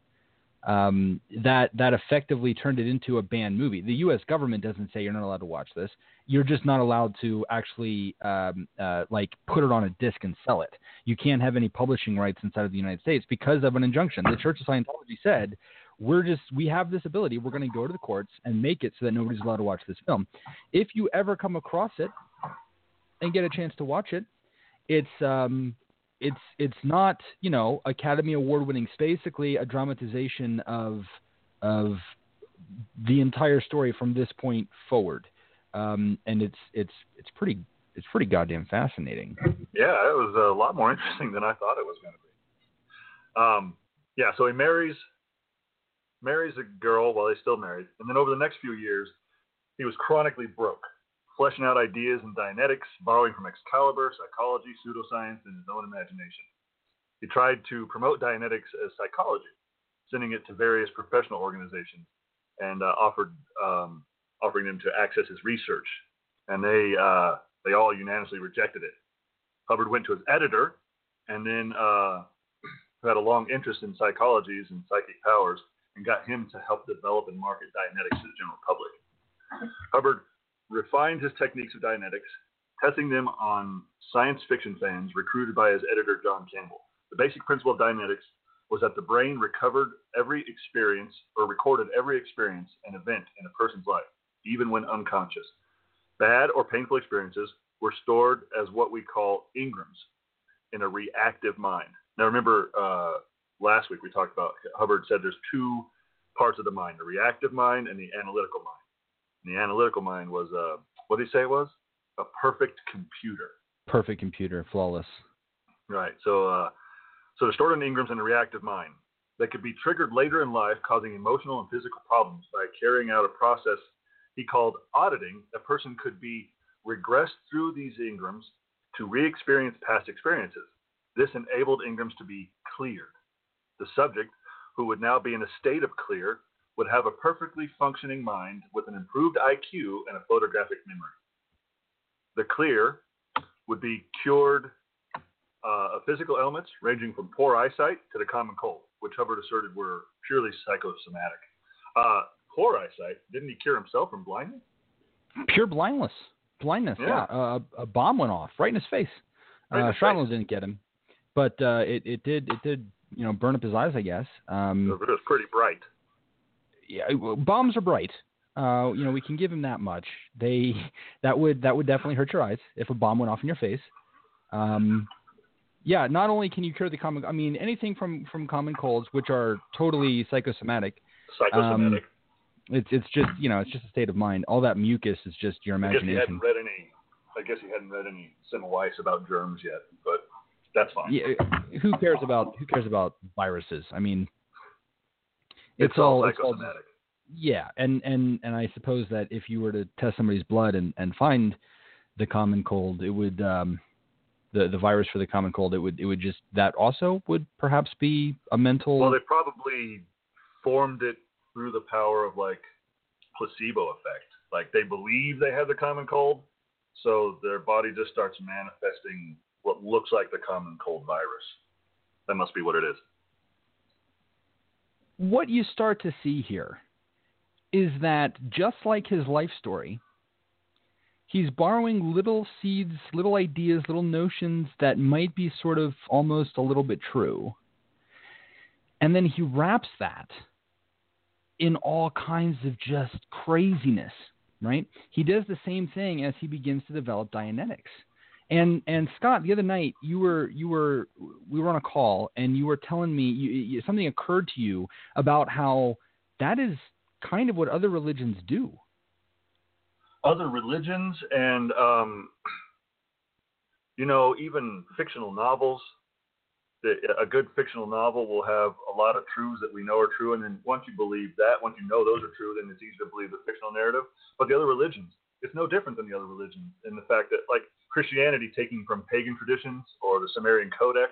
Um, that that effectively turned it into a banned movie. The U.S. government doesn't say you're not allowed to watch this. You're just not allowed to actually um, uh, like put it on a disc and sell it. You can't have any publishing rights inside of the United States because of an injunction. The Church of Scientology said we're just we have this ability. We're going to go to the courts and make it so that nobody's allowed to watch this film. If you ever come across it and get a chance to watch it, it's um, it's it's not you know Academy Award winning. It's basically a dramatization of of the entire story from this point forward, um, and it's it's it's pretty it's pretty goddamn fascinating. Yeah, it was a lot more interesting than I thought it was going to be. Um, yeah, so he marries marries a girl while he's still married, and then over the next few years, he was chronically broke, fleshing out ideas in Dianetics, borrowing from Excalibur, psychology, pseudoscience, and his own imagination. He tried to promote Dianetics as psychology, sending it to various professional organizations, and uh, offered um, offering them to access his research, and they uh, they all unanimously rejected it. Hubbard went to his editor, and then uh, who had a long interest in psychologies and psychic powers, and got him to help develop and market Dianetics to the general public. Hubbard refined his techniques of Dianetics, testing them on science fiction fans recruited by his editor John Campbell. The basic principle of Dianetics was that the brain recovered every experience or recorded every experience and event in a person's life, even when unconscious. Bad or painful experiences were stored as what we call engrams in a reactive mind. Now, remember uh, last week we talked about Hubbard said there's two parts of the mind: the reactive mind and the analytical mind. And the analytical mind was uh, what did he say it was? A perfect computer. Perfect computer, flawless. Right. So, uh, so they're stored in engrams in the reactive mind. that could be triggered later in life, causing emotional and physical problems by carrying out a process he called auditing. A person could be regressed through these engrams to re-experience past experiences. This enabled engrams to be cleared. The subject, who would now be in a state of clear, would have a perfectly functioning mind with an improved IQ and a photographic memory. The clear would be cured uh, of physical ailments ranging from poor eyesight to the common cold, which Hubbard asserted were purely psychosomatic. Uh, poor eyesight, didn't he cure himself from blindness? Pure blindness. Blindness, yeah. Yeah. Uh, a bomb went off right in his face. Right uh, shrapnel didn't get him, but uh, it it did it did you know burn up his eyes, I guess. Um, It was pretty bright. Yeah, bombs are bright. Uh, you know, we can give him that much. They that would that would definitely hurt your eyes if a bomb went off in your face. Um, yeah, not only can you cure the common, I mean anything from from common colds, which are totally psychosomatic. Psychosomatic. Um, it's it's just you know it's just a state of mind. All that mucus is just your imagination. I guess you hadn't read any. I guess you hadn't read any Semmelweis about germs yet, but that's fine. Yeah, who cares about who cares about viruses? I mean, it's, it's all, all psychosomatic. It's all, yeah, and and and I suppose that if you were to test somebody's blood and and find the common cold, it would um, the the virus for the common cold. It would it would just that also would perhaps be a mental. Well, they probably formed it through the power of like placebo effect. Like they believe they have the common cold, so their body just starts manifesting what looks like the common cold virus. That must be what it is. What you start to see here is that just like his life story, he's borrowing little seeds, little ideas, little notions that might be sort of almost a little bit true. And then he wraps that in all kinds of just craziness, right? He does the same thing as he begins to develop Dianetics. And and Scott, the other night you were you were we were on a call and you were telling me you, you, something occurred to you about how that is kind of what other religions do. Other religions and um, you know even fictional novels a good fictional novel will have a lot of truths that we know are true, and then once you believe that, once you know those are true, then it's easy to believe the fictional narrative. But the other religions, it's no different than the other religions in the fact that, like Christianity, taking from pagan traditions or the Sumerian Codex,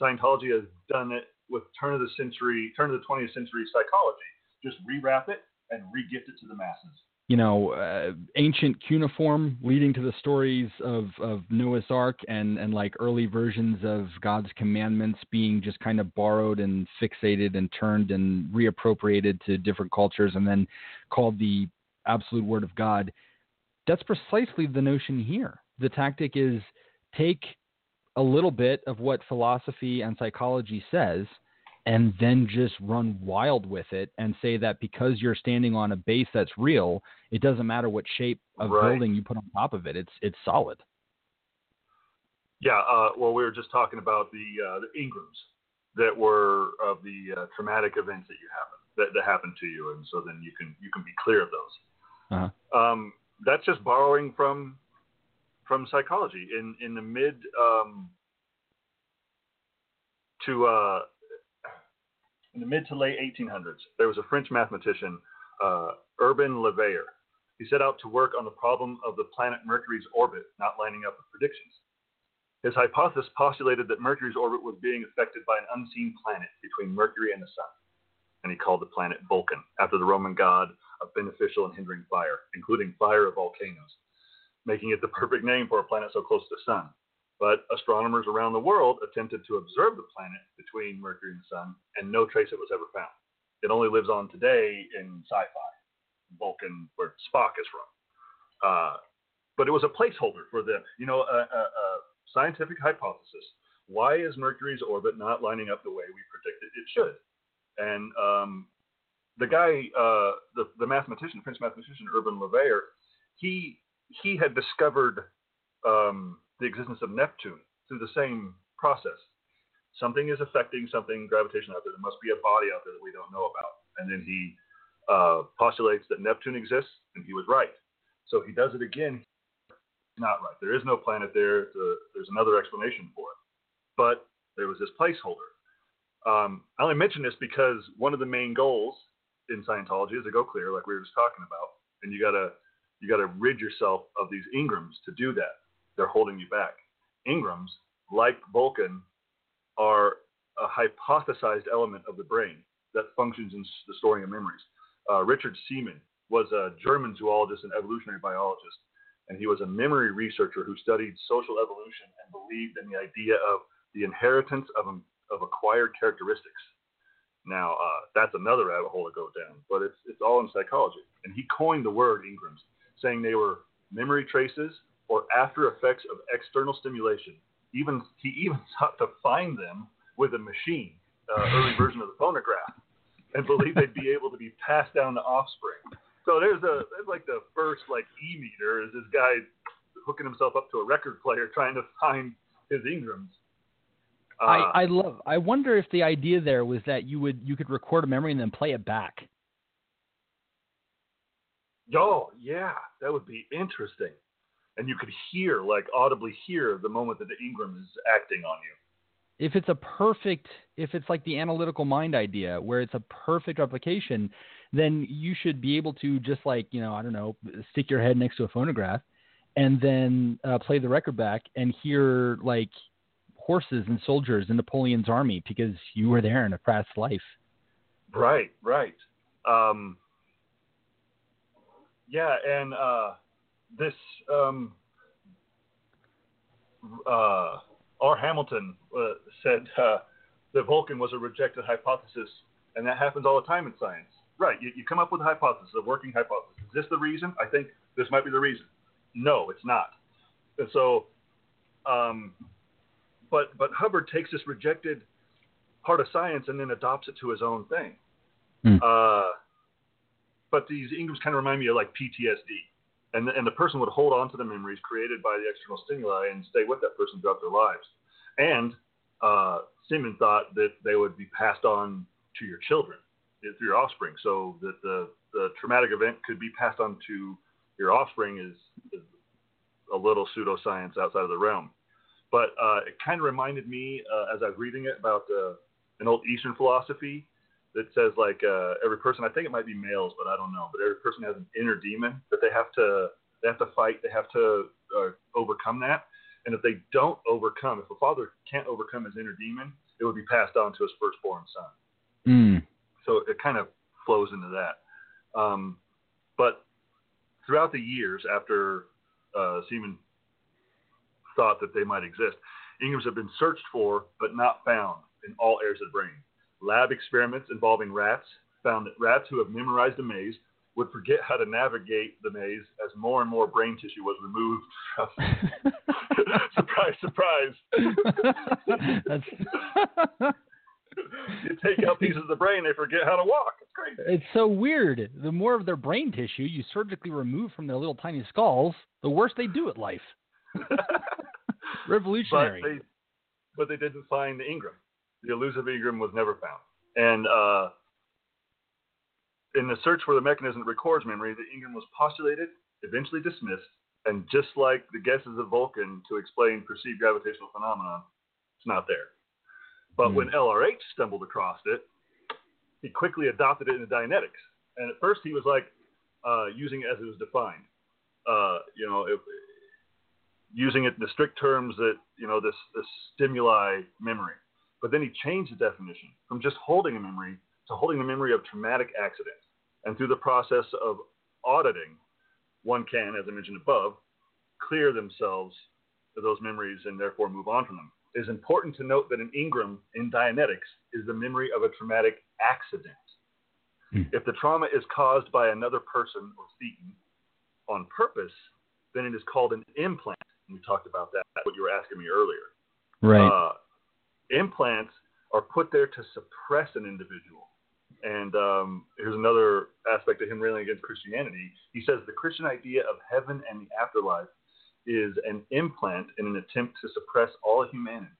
Scientology has done it with turn of the century, turn of the 20th century psychology. Just rewrap it and regift it to the masses you know, uh, ancient cuneiform leading to the stories of, of Noah's Ark and, and like early versions of God's commandments being just kind of borrowed and fixated and turned and reappropriated to different cultures and then called the absolute word of God. That's precisely the notion here. The tactic is take a little bit of what philosophy and psychology says – and then just run wild with it and say that because you're standing on a base that's real, it doesn't matter what shape of right. building you put on top of it. It's it's solid. Yeah. Uh, well, we were just talking about the uh, the engrams that were of the uh, traumatic events that you happen that, that happened to you, and so then you can you can be clear of those. Uh-huh. Um, that's just borrowing from from psychology in in the mid um, to uh, in the mid to late 1800s, there was a French mathematician, uh, Urbain Le Verrier. He set out to work on the problem of the planet Mercury's orbit not lining up with predictions. His hypothesis postulated that Mercury's orbit was being affected by an unseen planet between Mercury and the Sun, and he called the planet Vulcan, after the Roman god of beneficial and hindering fire, including fire of volcanoes, making it the perfect name for a planet so close to the Sun. But astronomers around the world attempted to observe the planet between Mercury and the Sun, and no trace of it was ever found. It only lives on today in sci-fi, Vulcan, where Spock is from. Uh, but it was a placeholder for the, you know, a, a, a scientific hypothesis. Why is Mercury's orbit not lining up the way we predicted it should? And um, the guy, uh, the, the mathematician, French mathematician Urbain Le Verrier, he he had discovered um, the existence of Neptune through the same process. Something is affecting something gravitational out there. There must be a body out there that we don't know about. And then he uh, postulates that Neptune exists, and he was right. So he does it again. Not right. There is no planet there. There's another explanation for it. But there was this placeholder. Um, I only mention this because one of the main goals in Scientology is to go clear, like we were just talking about, and you gotta you gotta rid yourself of these engrams to do that they're holding you back. engrams, like Vulcan, are a hypothesized element of the brain that functions in the storing of memories. Uh, Richard Semon was a German zoologist and evolutionary biologist, and he was a memory researcher who studied social evolution and believed in the idea of the inheritance of, of acquired characteristics. Now, uh, that's another rabbit hole to go down, but it's, it's all in psychology. And he coined the word engrams, saying they were memory traces or after effects of external stimulation. Even he even sought to find them with a machine, uh, early version of the phonograph, and believed they'd be able to be passed down to offspring. So there's a there's like the first like e meter is this guy hooking himself up to a record player trying to find his engrams. Uh, I, I love. I wonder if the idea there was that you would you could record a memory and then play it back. Oh yeah, that would be interesting. And you could hear, like audibly hear, the moment that the engram is acting on you. If it's a perfect, if it's like the analytical mind idea where it's a perfect replication, then you should be able to just like you know I don't know stick your head next to a phonograph, and then uh, play the record back and hear like horses and soldiers in Napoleon's army because you were there in a past life. Right, right. Um, yeah, and uh, this um, uh, R. Hamilton uh, said uh, that Vulcan was a rejected hypothesis, and that happens all the time in science. Right, you, you come up with a hypothesis, a working hypothesis. Is this the reason? I think this might be the reason. No, it's not. And so, um, but but Hubbard takes this rejected part of science and then adopts it to his own thing. Hmm. Uh, but these engrams kind of remind me of like PTSD, and the, and the person would hold on to the memories created by the external stimuli and stay with that person throughout their lives. And uh, Semon thought that they would be passed on to your children uh, through your offspring, so that the the traumatic event could be passed on to your offspring is, is a little pseudoscience outside of the realm. But uh, it kind of reminded me uh, as I was reading it about uh, an old Eastern philosophy that says like uh, every person, I think it might be males, but I don't know, but every person has an inner demon that they have to they have to fight, they have to uh, overcome that. And if they don't overcome, if a father can't overcome his inner demon, it would be passed on to his firstborn son. Mm. So it kind of flows into that. Um, but throughout the years after uh, Semon thought that they might exist, engrams have been searched for but not found in all areas of the brain. Lab experiments involving rats found that rats who have memorized a maze would forget how to navigate the maze as more and more brain tissue was removed. surprise, surprise. You take out pieces of the brain, they forget how to walk. It's crazy. it's so weird. The more of their brain tissue you surgically remove from their little tiny skulls, the worse they do at life. but Revolutionary. they, but they didn't find the engram. The elusive engram was never found. And uh, in the search for the mechanism that records memory, the engram was postulated, eventually dismissed, and just like the guesses of Vulcan to explain perceived gravitational phenomena, it's not there. But Hmm. when LRH stumbled across it, he quickly adopted it into Dianetics. And at first he was like uh, using it as it was defined. Uh, you know, it, using it in the strict terms that you know this this stimuli memory. But then he changed the definition from just holding a memory to holding the memory of traumatic accidents. And through the process of auditing, one can, as I mentioned above, clear themselves of those memories and therefore move on from them. It is important to note that an engram in Dianetics is the memory of a traumatic accident. Hmm. If the trauma is caused by another person or thetan on purpose, then it is called an implant. And we talked about that, what you were asking me earlier. right. Uh, implants are put there to suppress an individual. And um, here's another aspect of him railing against Christianity. He says the Christian idea of heaven and the afterlife is an implant in an attempt to suppress all humanity.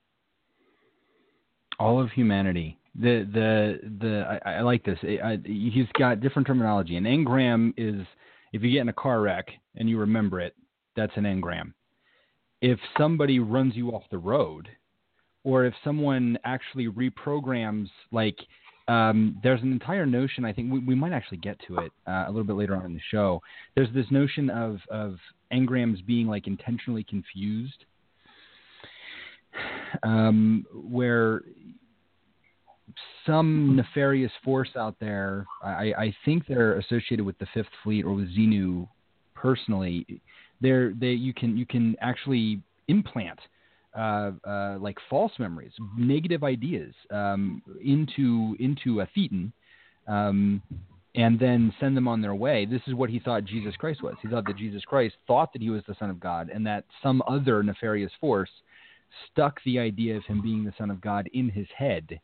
all of humanity. The the the I, I like this. I, I, he's got different terminology. An engram is if you get in a car wreck and you remember it, that's an engram. If somebody runs you off the road, or if someone actually reprograms, like um, there's an entire notion. I think we, we might actually get to it uh, a little bit later on in the show. There's this notion of of engrams being like intentionally confused, um, where some nefarious force out there. I, I think they're associated with the Fifth Fleet or with Xenu personally. They're they you can you can actually implant uh, uh, like false memories, negative ideas um, into into a thetan, um, and then send them on their way. This is what he thought Jesus Christ was. He thought that Jesus Christ thought that he was the Son of God, and that some other nefarious force stuck the idea of him being the Son of God in his head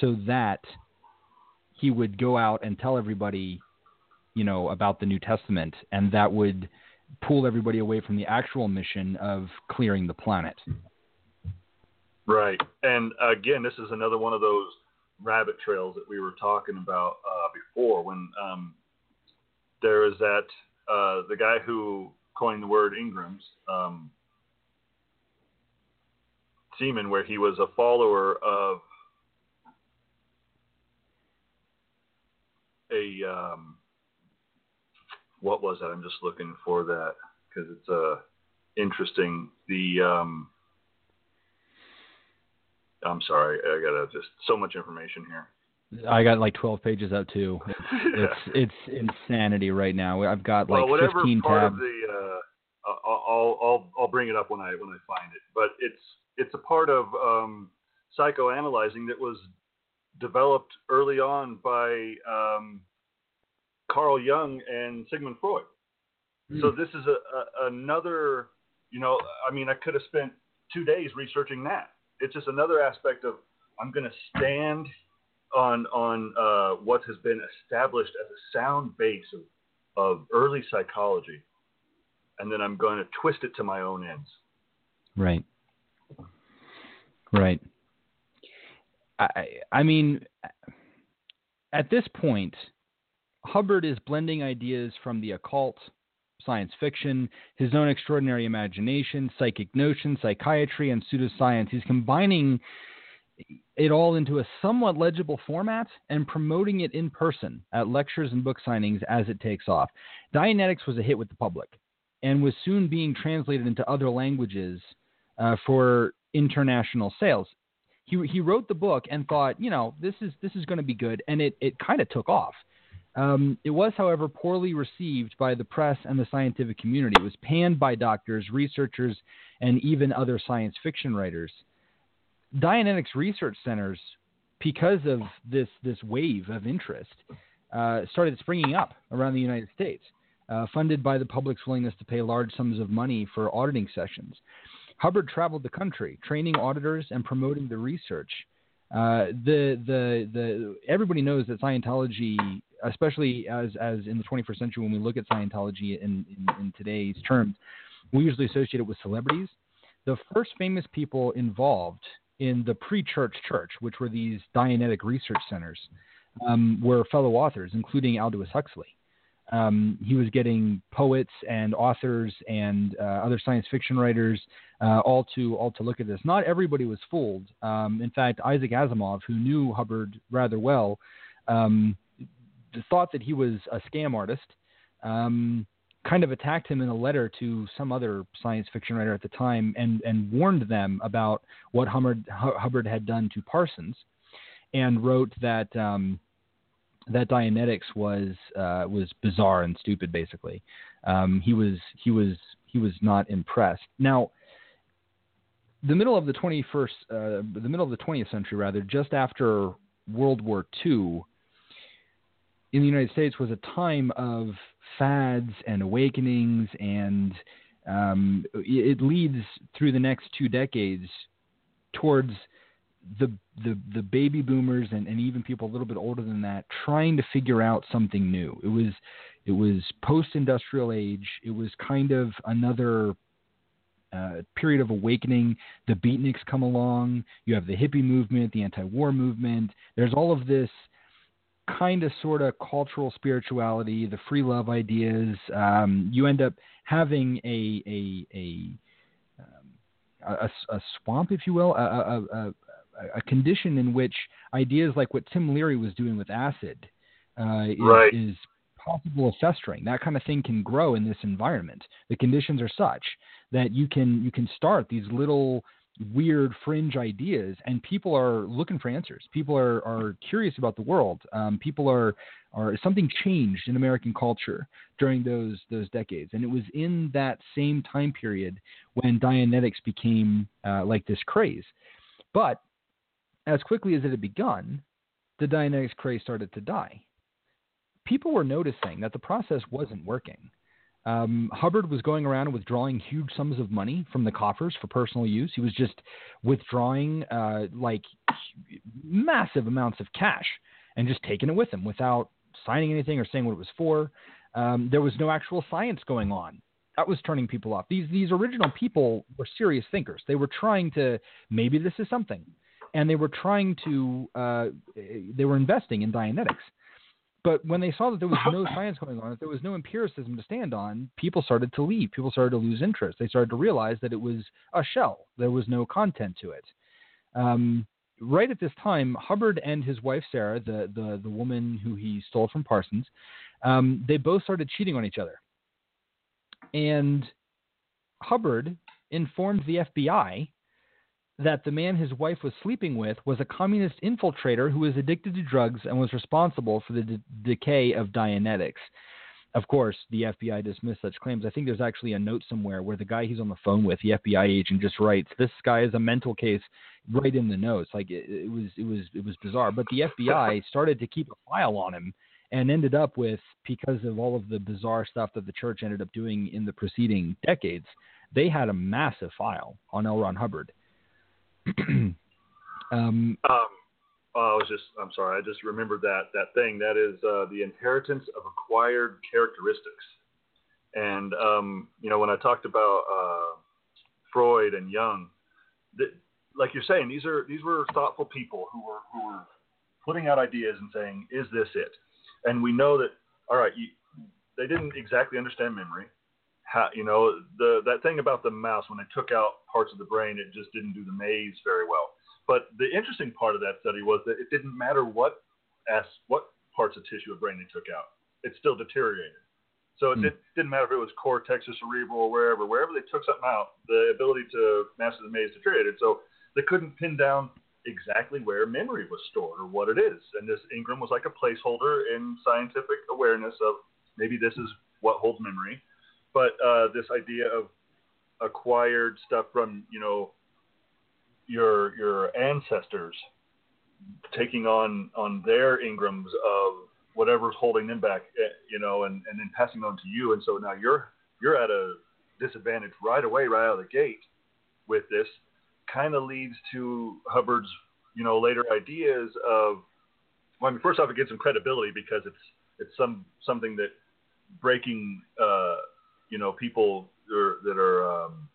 so that he would go out and tell everybody, you know, about the New Testament, and that would pull everybody away from the actual mission of clearing the planet. Right. And again, this is another one of those rabbit trails that we were talking about uh, before when um, there is that uh, the guy who coined the word engrams um, Semon, where he was a follower of a um, what was that? I'm just looking for that because it's uh, interesting. The um, I'm sorry, I got just so much information here. I got like 12 pages up too. It's it's, it's insanity right now. I've got like well, whatever 15 part tabs. the uh, I'll I'll I'll bring it up when I when I find it. But it's it's a part of um, psychoanalyzing that was developed early on by um, Carl Jung and Sigmund Freud. Hmm. So this is a, a another you know I mean I could have spent two days researching that. It's just another aspect of I'm going to stand on on uh, what has been established as a sound base of, of early psychology, and then I'm going to twist it to my own ends. Right. Right. I I mean, at this point, Hubbard is blending ideas from the occult, science fiction, his own extraordinary imagination, psychic notions, psychiatry, and pseudoscience. He's combining it all into a somewhat legible format and promoting it in person at lectures and book signings as it takes off. Dianetics was a hit with the public and was soon being translated into other languages uh, for international sales. He, he wrote the book and thought, you know, this is this is going to be good, and it, it kind of took off. Um, it was, however, poorly received by the press and the scientific community. It was panned by doctors, researchers, and even other science fiction writers. Dianetics research centers, because of this this wave of interest, uh, started springing up around the United States, uh, funded by the public's willingness to pay large sums of money for auditing sessions. Hubbard traveled the country, training auditors and promoting the research. Uh, the the the everybody knows that Scientology, especially as as in the 21st century, when we look at Scientology in, in, in today's terms, we usually associate it with celebrities. The first famous people involved in the pre-church church, which were these Dianetic research centers, um, were fellow authors, including Aldous Huxley. Um, he was getting poets and authors and uh, other science fiction writers uh, all to all to look at this. Not everybody was fooled. Um, in fact, Isaac Asimov, who knew Hubbard rather well, um, thought that he was a scam artist. Um, kind of attacked him in a letter to some other science fiction writer at the time and, and warned them about what Hubbard, Hubbard had done to Parsons and wrote that um, that Dianetics was uh, was bizarre and stupid. Basically, um, he was he was he was not impressed. Now, the middle of the 21st, uh, the middle of the 20th century, rather, just after World War II, in the United States was a time of fads and awakenings, and um, it leads through the next two decades towards the the the baby boomers and, and even people a little bit older than that trying to figure out something new. It was it was post industrial age. It was kind of another uh, period of awakening. The beatniks come along. You have the hippie movement, the anti-war movement. There's all of this kind of sort of cultural spirituality, the free love ideas. Um, you end up having a a a, um, a, a swamp, if you will, a, a, a, condition in which ideas like what Tim Leary was doing with acid uh, is, right. is possible of festering. That kind of thing can grow in this environment. The conditions are such that you can you can start these little weird fringe ideas and people are looking for answers. People are, are curious about the world. Um, people are are something changed in american culture during those those decades. And it was in that same time period when dianetics became uh, like this craze. But as quickly as it had begun the dianetics craze started to die. People were noticing that the process wasn't working um, Hubbard was going around withdrawing huge sums of money from the coffers for personal use. He was just withdrawing uh, like massive amounts of cash and just taking it with him without signing anything or saying what it was for. Um, there was no actual science going on That was turning people off. These these original people were serious thinkers. They were trying to maybe this is something, and they were trying to uh, they were investing in Dianetics. But when they saw that there was no science going on, that there was no empiricism to stand on, people started to leave. People started to lose interest. They started to realize that it was a shell. There was no content to it. Um, right at this time, Hubbard and his wife Sarah, the the, the woman who he stole from Parsons, um, they both started cheating on each other. And Hubbard informed the FBI that the man his wife was sleeping with was a communist infiltrator who was addicted to drugs and was responsible for the de- decay of Dianetics. Of course, the FBI dismissed such claims. I think there's actually a note somewhere where the guy he's on the phone with, the FBI agent, just writes, "This guy is a mental case," right in the notes. Like it, it was, it was, it was bizarre. But the FBI started to keep a file on him and ended up with, because of all of the bizarre stuff that the church ended up doing in the preceding decades, they had a massive file on L. Ron Hubbard. um, um, I was just, I'm sorry, I just remembered that that thing. That is uh, the inheritance of acquired characteristics. And um, you know, when I talked about uh, Freud and Jung, that, like you're saying, these are these were thoughtful people who were who were putting out ideas and saying, "Is this it?" And we know that. All right, you, they didn't exactly understand memory. How, you know, the that thing about the mouse when they took out parts of the brain, it just didn't do the maze very well. But the interesting part of that study was that it didn't matter what as what parts of tissue of brain they took out, it still deteriorated. So it hmm. did, didn't matter if it was cortex or cerebral or wherever. Wherever they took something out, the ability to master the maze deteriorated. So they couldn't pin down exactly where memory was stored or what it is. And this engram was like a placeholder in scientific awareness of maybe this is what holds memory. But uh, this idea of acquired stuff from you know your your ancestors taking on on their engrams of whatever's holding them back, eh, you know, and, and then passing on to you. And so now you're you're at a disadvantage right away, right out of the gate with this. Kind of leads to Hubbard's, you know, later ideas of. Well, I mean, first off, it gives him credibility because it's it's some something that breaking, uh, you know, people are, that are, um,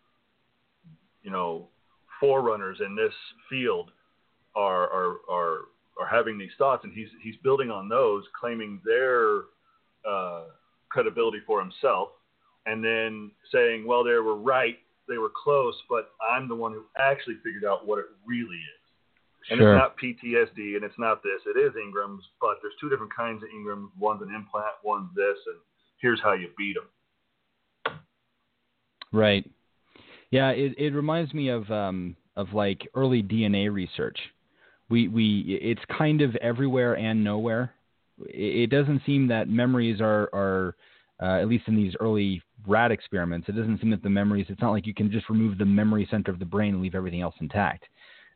you know, forerunners in this field are, are are are having these thoughts, and he's he's building on those, claiming their uh, credibility for himself, and then saying, well, they were right, they were close, but I'm the one who actually figured out what it really is. And sure. it's not PTSD, and it's not this. It is engrams, but there's two different kinds of engrams. One's an implant, one's this, and here's how you beat them. Right. Yeah, it it reminds me of um of like early DNA research. We we it's kind of everywhere and nowhere. It, it doesn't seem that memories are are uh, at least in these early rat experiments, it doesn't seem that the memories. It's not like you can just remove the memory center of the brain and leave everything else intact.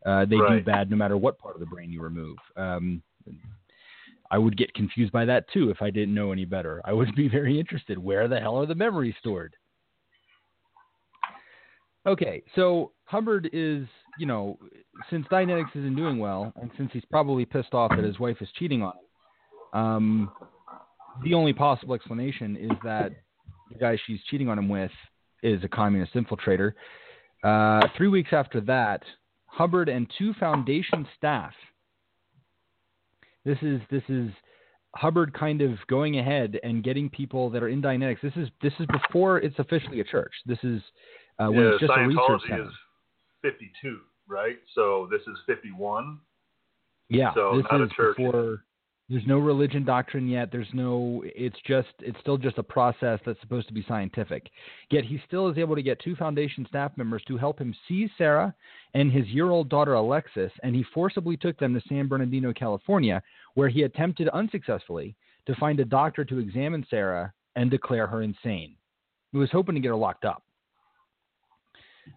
Uh, they right. do bad no matter what part of the brain you remove. Um, I would get confused by that too if I didn't know any better. I would be very interested. Where the hell are the memories stored? Okay, so Hubbard is, you know, since Dianetics isn't doing well, and since he's probably pissed off that his wife is cheating on him, um, the only possible explanation is that the guy she's cheating on him with is a communist infiltrator. Uh, three weeks after that, Hubbard and two foundation staff. This is this is Hubbard kind of going ahead and getting people that are in Dianetics. This is this is before it's officially a church. This is uh, when yeah, it's just Scientology a research center. is 52, right? So this is 51. Yeah, so this not is a church. before. There's no religion doctrine yet. There's no. It's just. It's still just a process that's supposed to be scientific. Yet he still is able to get two foundation staff members to help him see Sarah and his year-old daughter Alexis, and he forcibly took them to San Bernardino, California, where he attempted unsuccessfully to find a doctor to examine Sarah and declare her insane. He was hoping to get her locked up.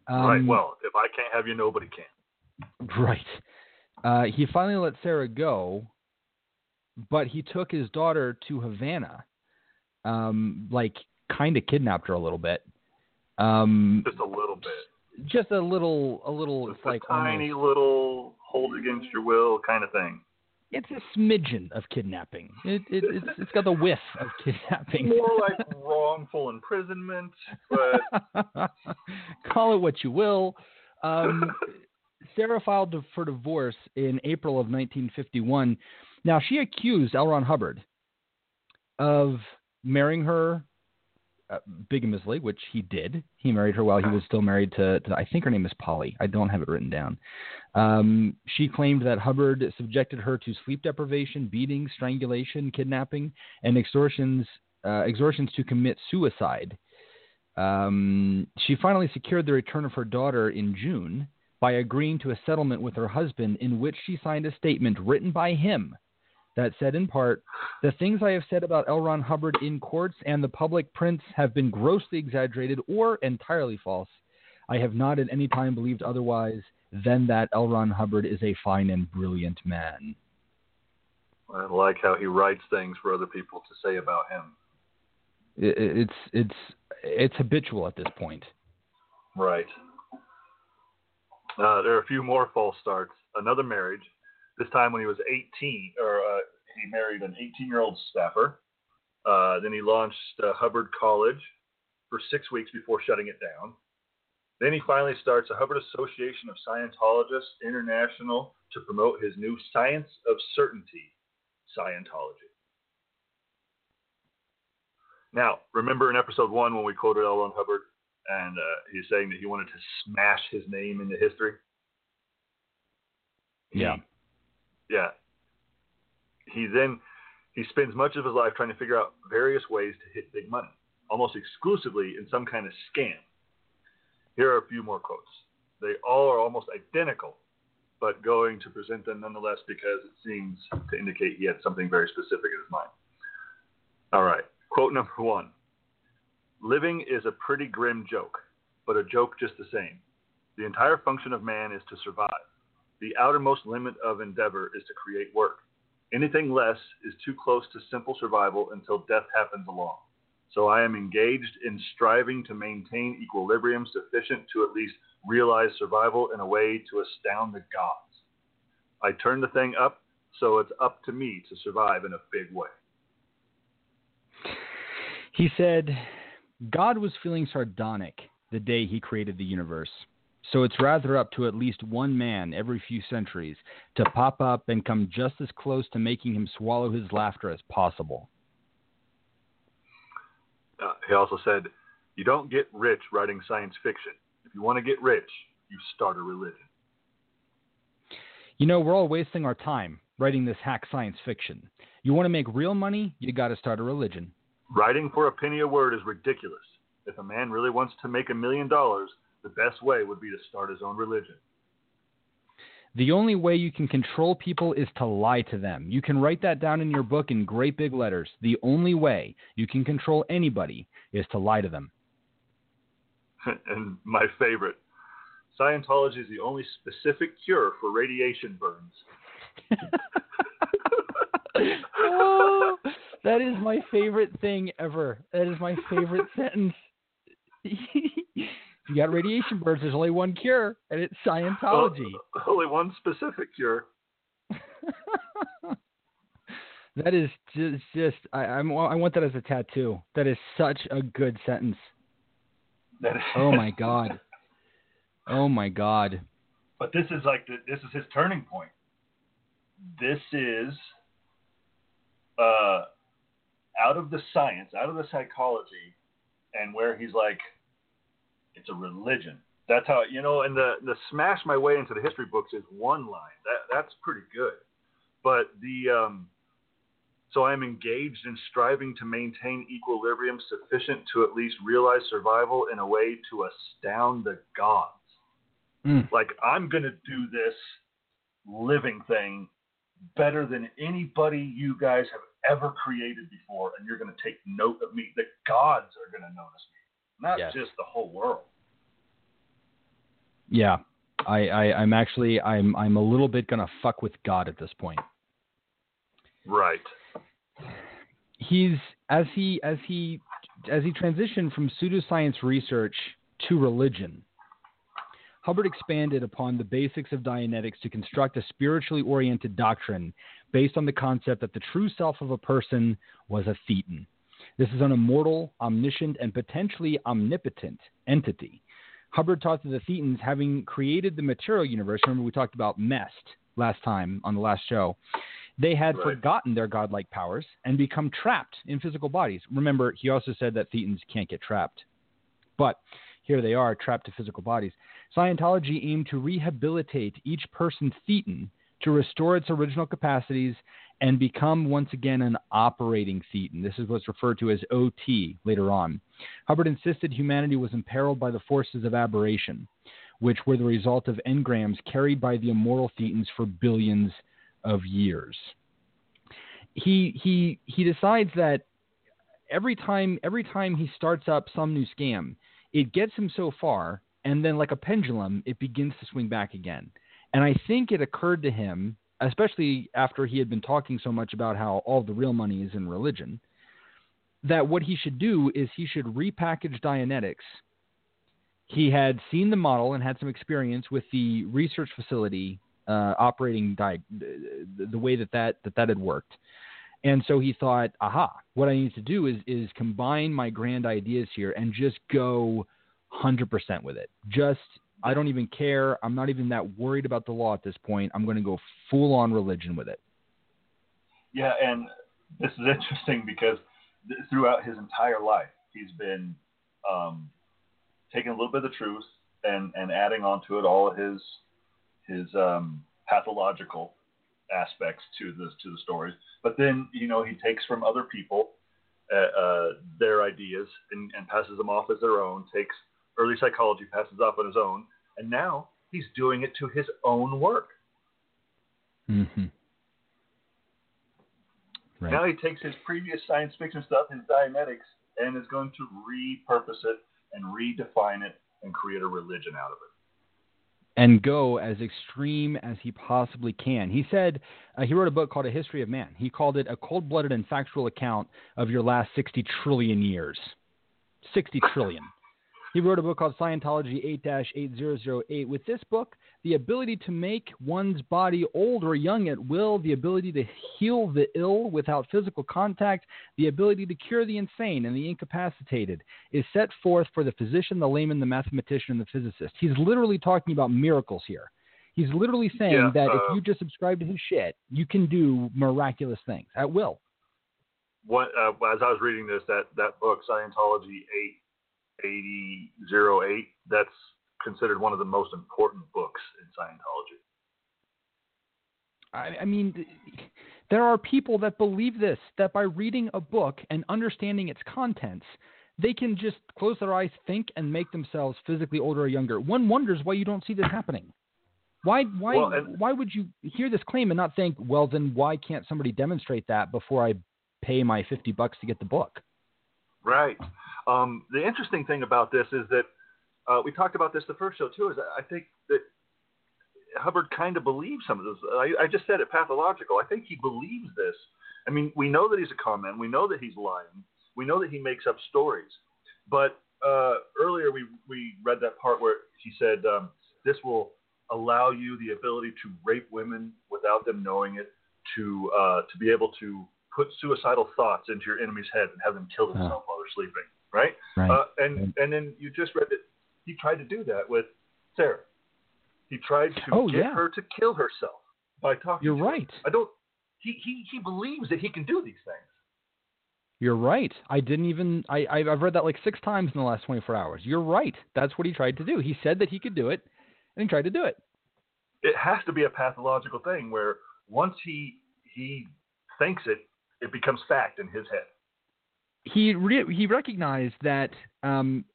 Um, right. Well, if I can't have you, nobody can. Right. Uh, he finally let Sarah go, but he took his daughter to Havana, um, like kind of kidnapped her a little bit. Um, just a little bit. Just a little, a little. Just it's like tiny almost, little hold against your will kind of thing. It's a smidgen of kidnapping. It, it, it's it's got the whiff of kidnapping. More like wrongful imprisonment, but call it what you will. Um, Sarah filed for divorce in April of 1951. Now she accused L. Ron Hubbard of marrying her uh, bigamously, which he did. He married her while he was still married to, to, I think her name is Polly. I don't have it written down. Um, she claimed that Hubbard subjected her to sleep deprivation, beating, strangulation, kidnapping, and extortions, uh, extortions to commit suicide. Um, she finally secured the return of her daughter in June by agreeing to a settlement with her husband in which she signed a statement written by him that said in part, The things I have said about L. Ron Hubbard in courts and the public prints have been grossly exaggerated or entirely false. I have not at any time believed otherwise than that L. Ron Hubbard is a fine and brilliant man. I like how he writes things for other people to say about him. It's it's it's habitual at this point. Right. Uh, there are a few more false starts. Another marriage, this time when he was 18, or uh, he married an 18 year old staffer. Uh, then he launched uh, Hubbard College for six weeks before shutting it down. Then he finally starts a Hubbard Association of Scientologists International to promote his new Science of Certainty Scientology. Now, remember in episode one when we quoted L. Ron Hubbard and uh, he's saying that he wanted to smash his name into history? Yeah. Yeah. He then he spends much of his life trying to figure out various ways to hit big money, almost exclusively in some kind of scam. Here are a few more quotes. They all are almost identical, but going to present them nonetheless because it seems to indicate he had something very specific in his mind. All right. Quote number one Living is a pretty grim joke, but a joke just the same. The entire function of man is to survive. The outermost limit of endeavor is to create work. Anything less is too close to simple survival until death happens along. So I am engaged in striving to maintain equilibrium sufficient to at least realize survival in a way to astound the gods. I turn the thing up, so it's up to me to survive in a big way. He said, God was feeling sardonic the day he created the universe. So it's rather up to at least one man every few centuries to pop up and come just as close to making him swallow his laughter as possible. Uh, he also said, You don't get rich writing science fiction. If you want to get rich, you start a religion. You know, we're all wasting our time writing this hack science fiction. You want to make real money, you got to start a religion. Writing for a penny a word is ridiculous. If a man really wants to make a million dollars, the best way would be to start his own religion. The only way you can control people is to lie to them. You can write that down in your book in great big letters. The only way you can control anybody is to lie to them. and my favorite Scientology is the only specific cure for radiation burns. oh, that is my favorite thing ever. That is my favorite sentence. you got radiation burns, there's only one cure, and it's Scientology. only one specific cure. that is just, just I, I'm, I want that as a tattoo. That is such a good sentence. oh my god. Oh my god. But this is like the, this is his turning point. This is uh, out of the science, out of the psychology, and where he's like, it's a religion. That's how you know. And the the smash my way into the history books is one line. That that's pretty good. But the um, so I'm engaged in striving to maintain equilibrium sufficient to at least realize survival in a way to astound the gods. Mm. Like I'm gonna do this living thing better than anybody you guys have ever created before, and you're gonna take note of me. The gods are gonna notice me not yes. just the whole world. Yeah, I, I I'm actually I'm I'm a little bit gonna fuck with God at this point. Right. He's as he as he as he transitioned from pseudoscience research to religion. Hubbard expanded upon the basics of Dianetics to construct a spiritually oriented doctrine based on the concept that the true self of a person was a thetan. This is an immortal, omniscient, and potentially omnipotent entity. Hubbard taught that the Thetans, having created the material universe, remember we talked about Mest last time on the last show, they had Right. forgotten their godlike powers and become trapped in physical bodies. Remember, he also said that Thetans can't get trapped. But here they are, trapped to physical bodies. Scientology aimed to rehabilitate each person's Thetan to restore its original capacities and become once again an operating thetan. This is what's referred to as OT later on. Hubbard insisted humanity was imperiled by the forces of aberration, which were the result of engrams carried by the immortal thetans for billions of years. He he he decides that every time every time he starts up some new scam, it gets him so far, and then like a pendulum, it begins to swing back again. And I think it occurred to him, especially after he had been talking so much about how all the real money is in religion, that what he should do is he should repackage Dianetics. He had seen the model and had some experience with the research facility uh, operating di- the, way that that, that that had worked. And so he thought, aha, what I need to do is is combine my grand ideas here and just go 100% with it. Just I don't even care. I'm not even that worried about the law at this point. I'm going to go full on religion with it. Yeah, and this is interesting because th- throughout his entire life, he's been um, taking a little bit of the truth and, and adding onto it all of his his um, pathological aspects to the to the stories. But then you know he takes from other people uh, uh, their ideas and, and passes them off as their own. Takes early psychology, passes off on his own, and now he's doing it to his own work. Mm-hmm. Right. Now he takes his previous science fiction stuff, his Dianetics, and is going to repurpose it and redefine it and create a religion out of it. and go as extreme as he possibly can. He said uh, he wrote a book called A History of Man. He called it a cold blooded and factual account of your last 60 trillion years. 60 trillion. He wrote a book called Scientology 8 8008. With this book, the ability to make one's body old or young at will, the ability to heal the ill without physical contact, the ability to cure the insane and the incapacitated is set forth for the physician, the layman, the mathematician, and the physicist. He's literally talking about miracles here. He's literally saying Yeah, that uh, if you just subscribe to his shit, you can do miraculous things at will. What, uh, as I was reading this, that, that book, Scientology 88008, that's considered one of the most important books in Scientology. I, I mean, there are people that believe this, that by reading a book and understanding its contents, they can just close their eyes, think, and make themselves physically older or younger. One wonders why you don't see this happening. Why, why, Well, and- why would you hear this claim and not think, well, then why can't somebody demonstrate that before I pay my 50 bucks to get the book? Right. Um, the interesting thing about this is that uh, we talked about this the first show too. Is I think that Hubbard kind of believes some of this. I, I just said it pathological. I think he believes this. I mean, we know that he's a con man. We know that he's lying. We know that he makes up stories. But uh, earlier we we read that part where he said um, this will allow you the ability to rape women without them knowing it, to uh, to be able to put suicidal thoughts into your enemy's head and have them kill themselves while sleeping, right? Right. Uh, and and then you just read that he tried to do that with Sarah. He tried to Oh, get yeah. her to kill herself by talking. To her. You're to her. right. I don't. He, he he believes that he can do these things. You're right. I didn't even. I I- I've read that like six times in the last 24 hours. You're right. That's what he tried to do. He said that he could do it, and he tried to do it. It has to be a pathological thing where once he he thinks it, it becomes fact in his head. He re- he recognized that um,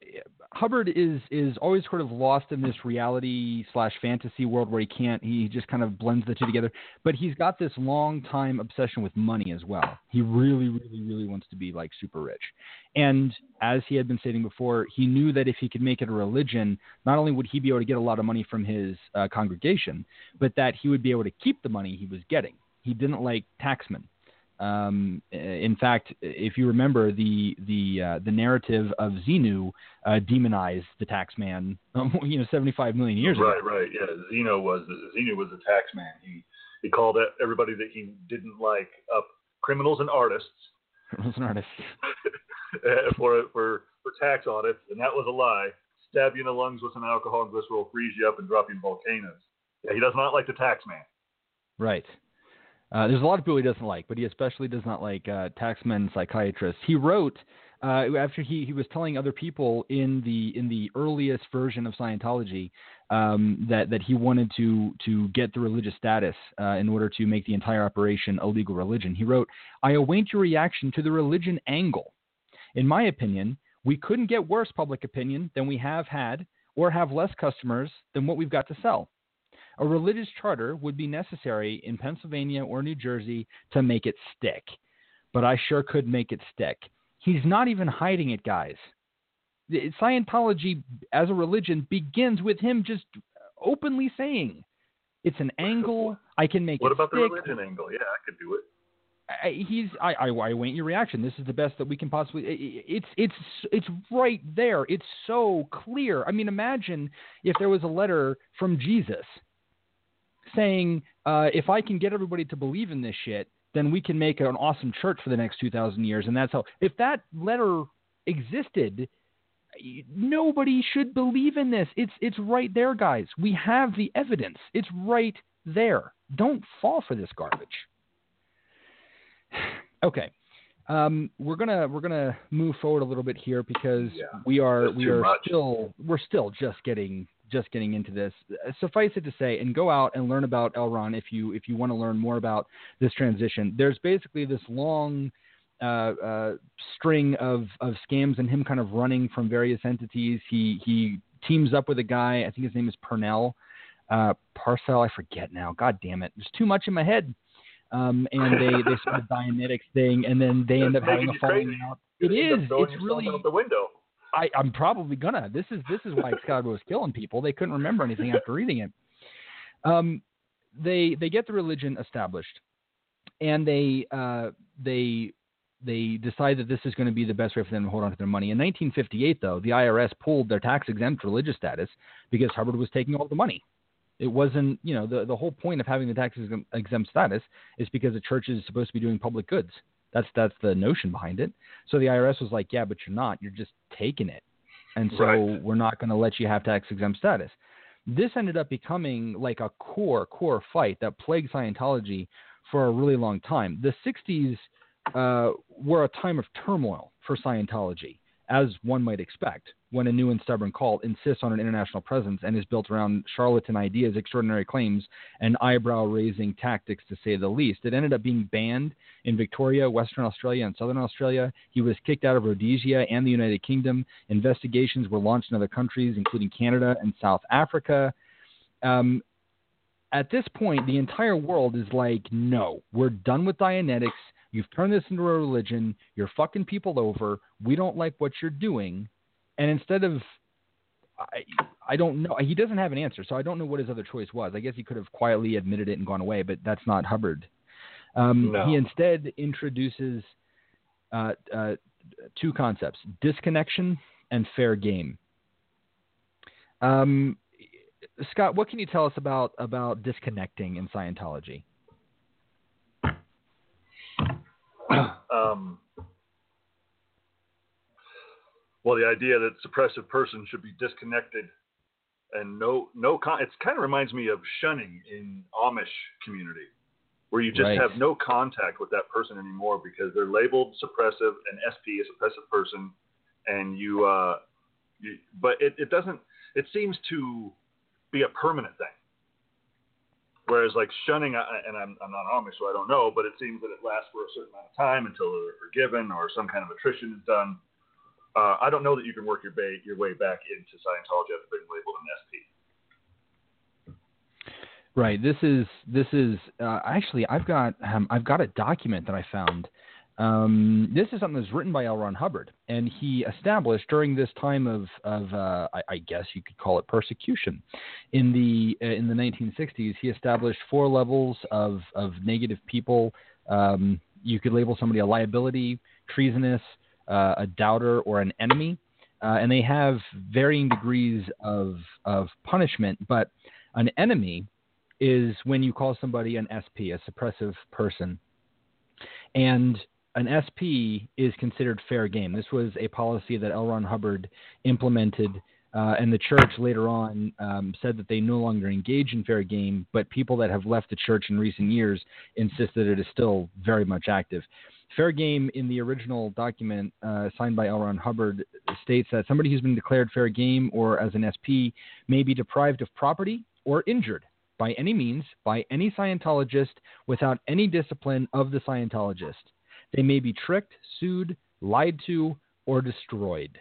Hubbard is is always sort of lost in this reality slash fantasy world where he can't. He just kind of blends the two together. But he's got this long time obsession with money as well. He really, really, really wants to be like super rich. And as he had been stating before, he knew that if he could make it a religion, not only would he be able to get a lot of money from his uh, congregation, but that he would be able to keep the money he was getting. He didn't like taxmen. Um, in fact, if you remember the the uh, the narrative of Xenu uh, demonized the tax man, um, you know, 75 million years right, ago. Right, right. Yeah, Xenu was Xenu was the tax man. He he called everybody that he didn't like up criminals and artists. Criminals and artists. for for for tax audits, and that was a lie. Stab you in the lungs with some alcohol and glycerol, freeze you up, and drop you in volcanoes. Yeah, he does not like the tax man. Right. Uh, there's a lot of people he doesn't like, but he especially does not like uh, taxmen psychiatrists. He wrote uh, after he, he was telling other people in the in the earliest version of Scientology um, that that he wanted to to get the religious status uh, in order to make the entire operation a legal religion. He wrote, "I await your reaction to the religion angle. In my opinion, we couldn't get worse public opinion than we have had, or have less customers than what we've got to sell." A religious charter would be necessary in Pennsylvania or New Jersey to make it stick. But I sure could make it stick. He's not even hiding it, guys. Scientology as a religion begins with him just openly saying, "It's an angle. I can make what it." What about stick. the religion angle? Yeah, I could do it. I, he's I, I I wait your reaction. This is the best that we can possibly. It's it's it's right there. It's so clear. I mean, imagine if there was a letter from Jesus saying, uh, if I can get everybody to believe in this shit, then we can make an awesome church for the next 2,000 years. And that's how, if that letter existed, nobody should believe in this. It's, it's right there, guys. We have the evidence. It's right there. Don't fall for this garbage. okay. Um, we're gonna we're gonna move forward a little bit here because yeah, we are we are much. still we're still just getting just getting into this. Suffice it to say, and go out and learn about L. Ron if you if you want to learn more about this transition. There's basically this long uh, uh, string of of scams and him kind of running from various entities. He he teams up with a guy. I think his name is Purnell uh, Parcell. I forget now. God damn it! There's too much in my head. Um, and they they start a Dianetics thing, and then they end up having a falling out. It is. It's really out the window. I, I'm probably gonna. This is this is why Excalibur was killing people. They couldn't remember anything after reading it. Um, they they get the religion established, and they uh, they they decide that this is going to be the best way for them to hold on to their money. In 1958, though, the IRS pulled their tax exempt religious status because Hubbard was taking all the money. It wasn't, you know, the, the whole point of having the tax exempt status is because the church is supposed to be doing public goods. That's that's the notion behind it. So the IRS was like, yeah, but you're not. You're just taking it, and so right. we're not going to let you have tax exempt status. This ended up becoming like a core core fight that plagued Scientology for a really long time. The 60s uh, were a time of turmoil for Scientology as one might expect, when a new and stubborn cult insists on an international presence and is built around charlatan ideas, extraordinary claims, and eyebrow raising tactics, to say the least. It ended up being banned in Victoria, Western Australia, and Southern Australia. He was kicked out of Rhodesia and the United Kingdom. Investigations were launched in other countries, including Canada and South Africa. Um, at this point, the entire world is like, no, we're done with Dianetics You've turned this into a religion. You're fucking people over. We don't like what you're doing. And instead of, I, I don't know. He doesn't have an answer, so I don't know what his other choice was. I guess he could have quietly admitted it and gone away, but that's not Hubbard. Um, no. He instead introduces uh, uh, two concepts: disconnection and fair game. Um, Scott, what can you tell us about about disconnecting in Scientology? um, well, the idea that suppressive person should be disconnected and no no con- it kind of reminds me of shunning in Amish community, where you just right. have no contact with that person anymore because they're labeled suppressive and SP a suppressive person, and you, uh, you but it, it doesn't. It seems to be a permanent thing. Whereas like shunning, and I'm, I'm not Amish, so I don't know, but it seems that it lasts for a certain amount of time until they're forgiven or some kind of attrition is done. Uh, I don't know that you can work your, bay, your way back into Scientology after being labeled an SP. Right. This is this is uh, actually I've got um, I've got a document that I found um, this is something that's written by L. Ron Hubbard, and he established during this time of, of uh, I, I, guess you could call it persecution, in the uh, in the 1960s. He established four levels of of negative people um, you could label somebody a liability, treasonous, uh, a doubter, or an enemy. Uh, and they have varying degrees of, of punishment, but an enemy is when you call somebody an SP, a suppressive person. And an SP is considered fair game. This was a policy that L. Ron Hubbard implemented, uh, and the church later on um, said that they no longer engage in fair game, but people that have left the church in recent years insist that it is still very much active. Fair game in the original document uh, signed by L. Ron Hubbard states that somebody who's been declared fair game or as an SP may be deprived of property or injured by any means by any Scientologist without any discipline of the Scientologist. They may be tricked, sued, lied to, or destroyed.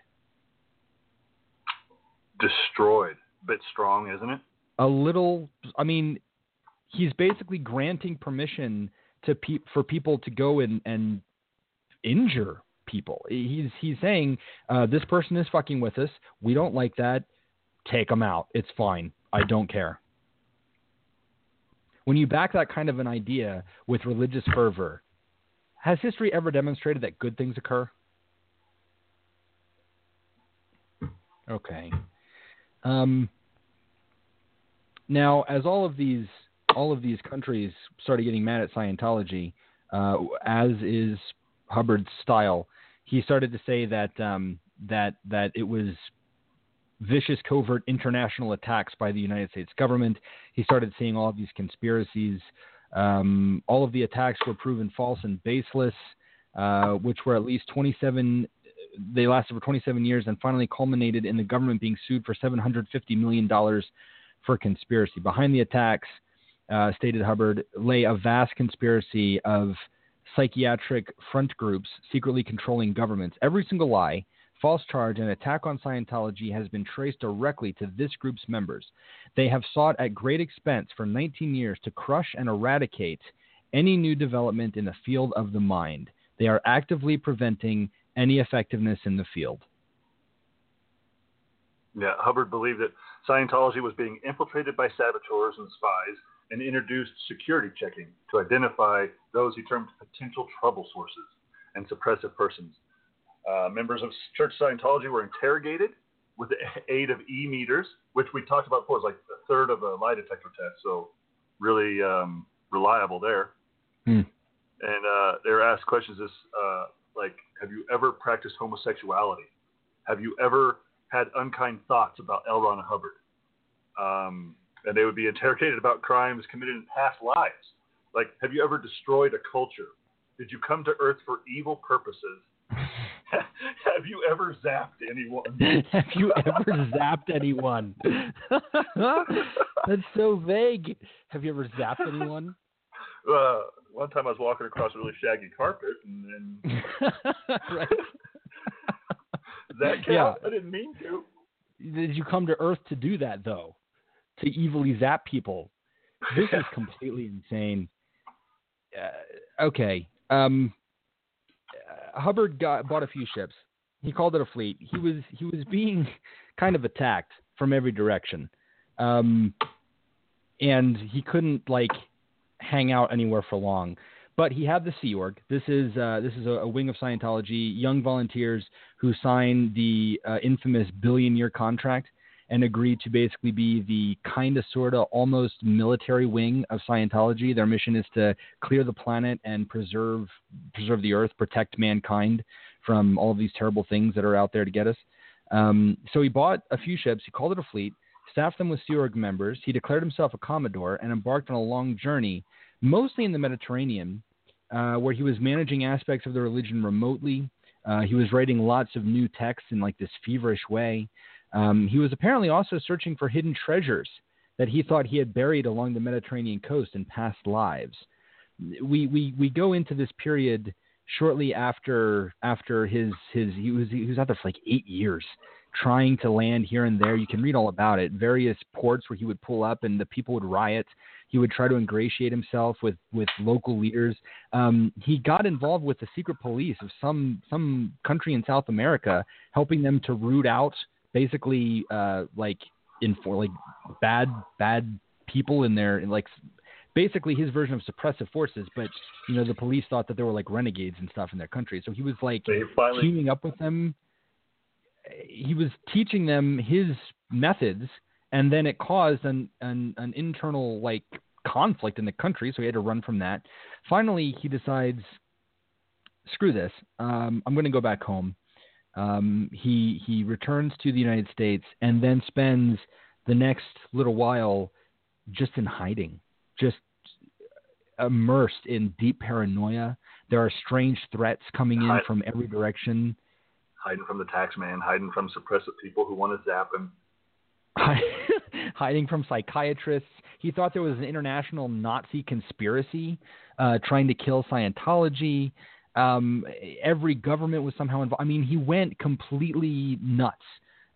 Destroyed. Bit strong, isn't it? A little. I mean, he's basically granting permission to pe- for people to go and, and injure people. He's he's saying uh, this person is fucking with us. We don't like that. Take them out. It's fine. I don't care. When you back that kind of an idea with religious fervor, has history ever demonstrated that good things occur? Okay. Um, now, as all of these all of these countries started getting mad at Scientology, uh, as is Hubbard's style, he started to say that um, that that it was vicious, covert international attacks by the United States government. He started seeing all of these conspiracies. Um, all of the attacks were proven false and baseless, uh, which were at least 27. They lasted for 27 years and finally culminated in the government being sued for 750 million dollars for conspiracy. Behind the attacks, uh, stated Hubbard, lay a vast conspiracy of psychiatric front groups secretly controlling governments. Every single lie, false charge, and attack on Scientology has been traced directly to this group's members. They have sought at great expense for 19 years to crush and eradicate any new development in the field of the mind. They are actively preventing any effectiveness in the field. Yeah, Hubbard believed that Scientology was being infiltrated by saboteurs and spies and introduced security checking to identify those he termed potential trouble sources and suppressive persons. Uh, members of Church Scientology were interrogated with the aid of e meters, which we talked about before, is like a third of a lie detector test, so really um, reliable there. Hmm. And uh, they were asked questions as uh, like, "Have you ever practiced homosexuality? Have you ever had unkind thoughts about L. Ron Hubbard?" Um, and they would be interrogated about crimes committed in past lives. Like, have you ever destroyed a culture? Did you come to Earth for evil purposes? have you ever zapped anyone? have you ever zapped anyone? That's so vague. Have you ever zapped anyone? Uh, one time I was walking across a really shaggy carpet, and then right. that count? Yeah. I didn't mean to. Did you come to Earth to do that though? To evilly zap people? This is completely insane. Uh, okay. Um, Hubbard got bought a few ships. He called it a fleet. He was he was being kind of attacked from every direction, um, and he couldn't like hang out anywhere for long. But he had the Sea Org. This is uh, this is a, a wing of Scientology, young volunteers who signed the uh, infamous billion year contract and agreed to basically be the kind of sort of almost military wing of Scientology. Their mission is to clear the planet and preserve preserve the earth, protect mankind from all of these terrible things that are out there to get us. Um, so he bought a few ships. He called it a fleet, staffed them with Sea Org members. He declared himself a commodore and embarked on a long journey, mostly in the Mediterranean, uh, where he was managing aspects of the religion remotely. Uh, he was writing lots of new texts in like this feverish way. Um, he was apparently also searching for hidden treasures that he thought he had buried along the Mediterranean coast in past lives. We we we go into this period shortly after after his his he was he was out there for like eight years trying to land here and there. You can read all about it. Various ports where he would pull up and the people would riot. He would try to ingratiate himself with with local leaders. Um, he got involved with the secret police of some some country in South America, helping them to root out basically uh, like in for like bad bad people in their like basically his version of suppressive forces. But you know, the police thought that there were like renegades and stuff in their country. So he was like finally... teaming up with them. He was teaching them his methods, and then it caused an an, an internal like conflict in the country. So he had to run from that. Finally, he decides, screw this. Um, I'm going to go back home. Um, he he returns to the United States and then spends the next little while just in hiding, just immersed in deep paranoia. There are strange threats coming in from every direction. Hiding from the tax man, hiding from suppressive people who want to zap him. hiding from psychiatrists. He thought there was an international Nazi conspiracy uh, trying to kill Scientology. Um, every government was somehow involved. I mean, he went completely nuts.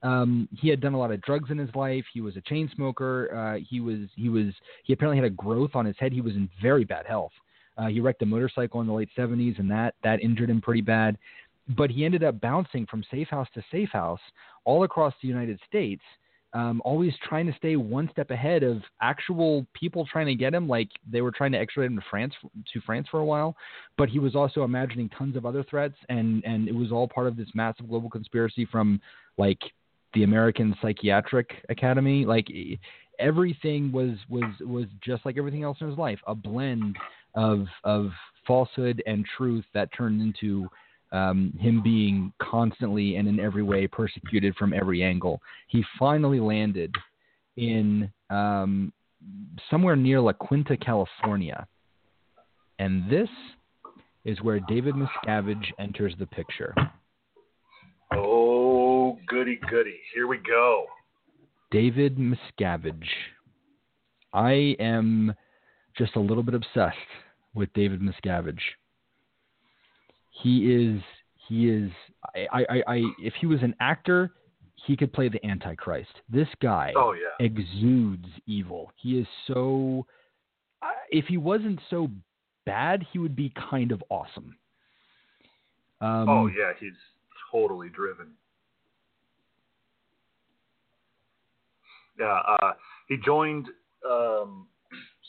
Um, he had done a lot of drugs in his life. He was a chain smoker. Uh, he was he was he apparently had a growth on his head. He was in very bad health. Uh, he wrecked a motorcycle in the late 70s, and that that injured him pretty bad. But he ended up bouncing from safe house to safe house all across the United States, um, always trying to stay one step ahead of actual people trying to get him. Like they were trying to extradite him to France to France for a while, but he was also imagining tons of other threats, and and it was all part of this massive global conspiracy from like the American Psychiatric Academy. Like everything was was was just like everything else in his life, a blend of of falsehood and truth that turned into um, him being constantly and in every way persecuted from every angle. He finally landed in um, somewhere near La Quinta, California, and this is where David Miscavige enters the picture. Oh, goody, goody. Here we go. David Miscavige. I am just a little bit obsessed with David Miscavige. He is, he is, I, I, I, if he was an actor, he could play the Antichrist. This guy oh, yeah. exudes evil. He is so, if he wasn't so bad, he would be kind of awesome. Um, oh, yeah, he's totally driven. Yeah, uh, he joined um,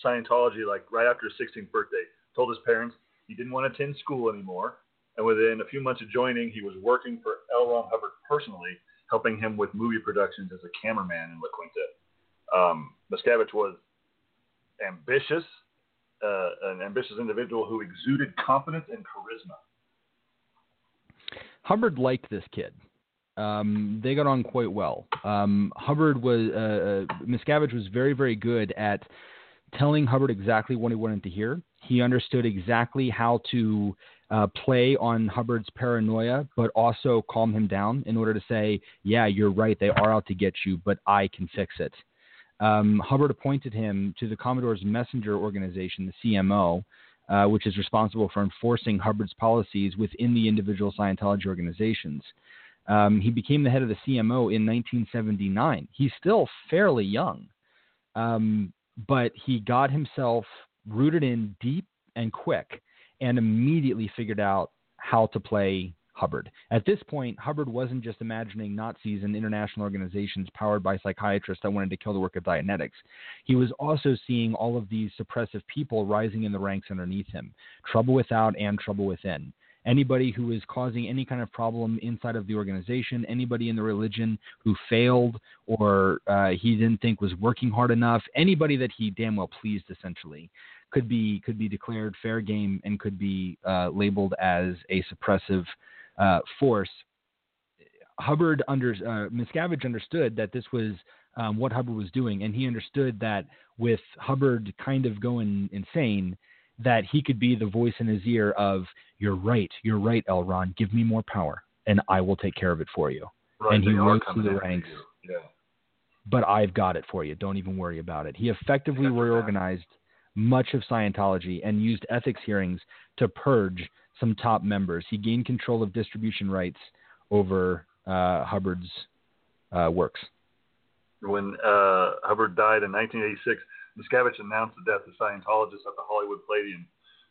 Scientology like right after his 16th birthday. Told his parents he didn't want to attend school anymore, and within a few months of joining, he was working for L. Ron Hubbard personally, helping him with movie productions as a cameraman in La Quinta. Um, Miscavige was ambitious, uh, an ambitious individual who exuded confidence and charisma. Hubbard liked this kid. Um, they got on quite well. Um, Hubbard was uh, uh, Miscavige was very very good at telling Hubbard exactly what he wanted to hear. He understood exactly how to uh, play on Hubbard's paranoia, but also calm him down in order to say, "Yeah, you're right. They are out to get you, but I can fix it." Um, Hubbard appointed him to the Commodore's messenger organization, the CMO, uh, which is responsible for enforcing Hubbard's policies within the individual Scientology organizations. Um, he became the head of the CMO in 1979. He's still fairly young, um, but he got himself rooted in deep and quick and immediately figured out how to play Hubbard. At this point, Hubbard wasn't just imagining Nazis and international organizations powered by psychiatrists that wanted to kill the work of Dianetics. He was also seeing all of these suppressive people rising in the ranks underneath him trouble without and trouble within. Anybody who was causing any kind of problem inside of the organization, anybody in the religion who failed or uh, he didn't think was working hard enough, anybody that he damn well pleased, essentially, could be could be declared fair game and could be uh, labeled as a suppressive uh, force. Hubbard under uh, Miscavige understood that this was um, what Hubbard was doing, and he understood that with Hubbard kind of going insane, that he could be the voice in his ear of "You're right, you're right, L. Ron. Give me more power, and I will take care of it for you." Right, and he rose through the ranks. Yeah. But I've got it for you. Don't even worry about it. He effectively reorganized much of Scientology and used ethics hearings to purge some top members. He gained control of distribution rights over uh, Hubbard's uh, works. When uh, Hubbard died in 1986, Miscavige announced the death of Scientologists at the Hollywood Palladium.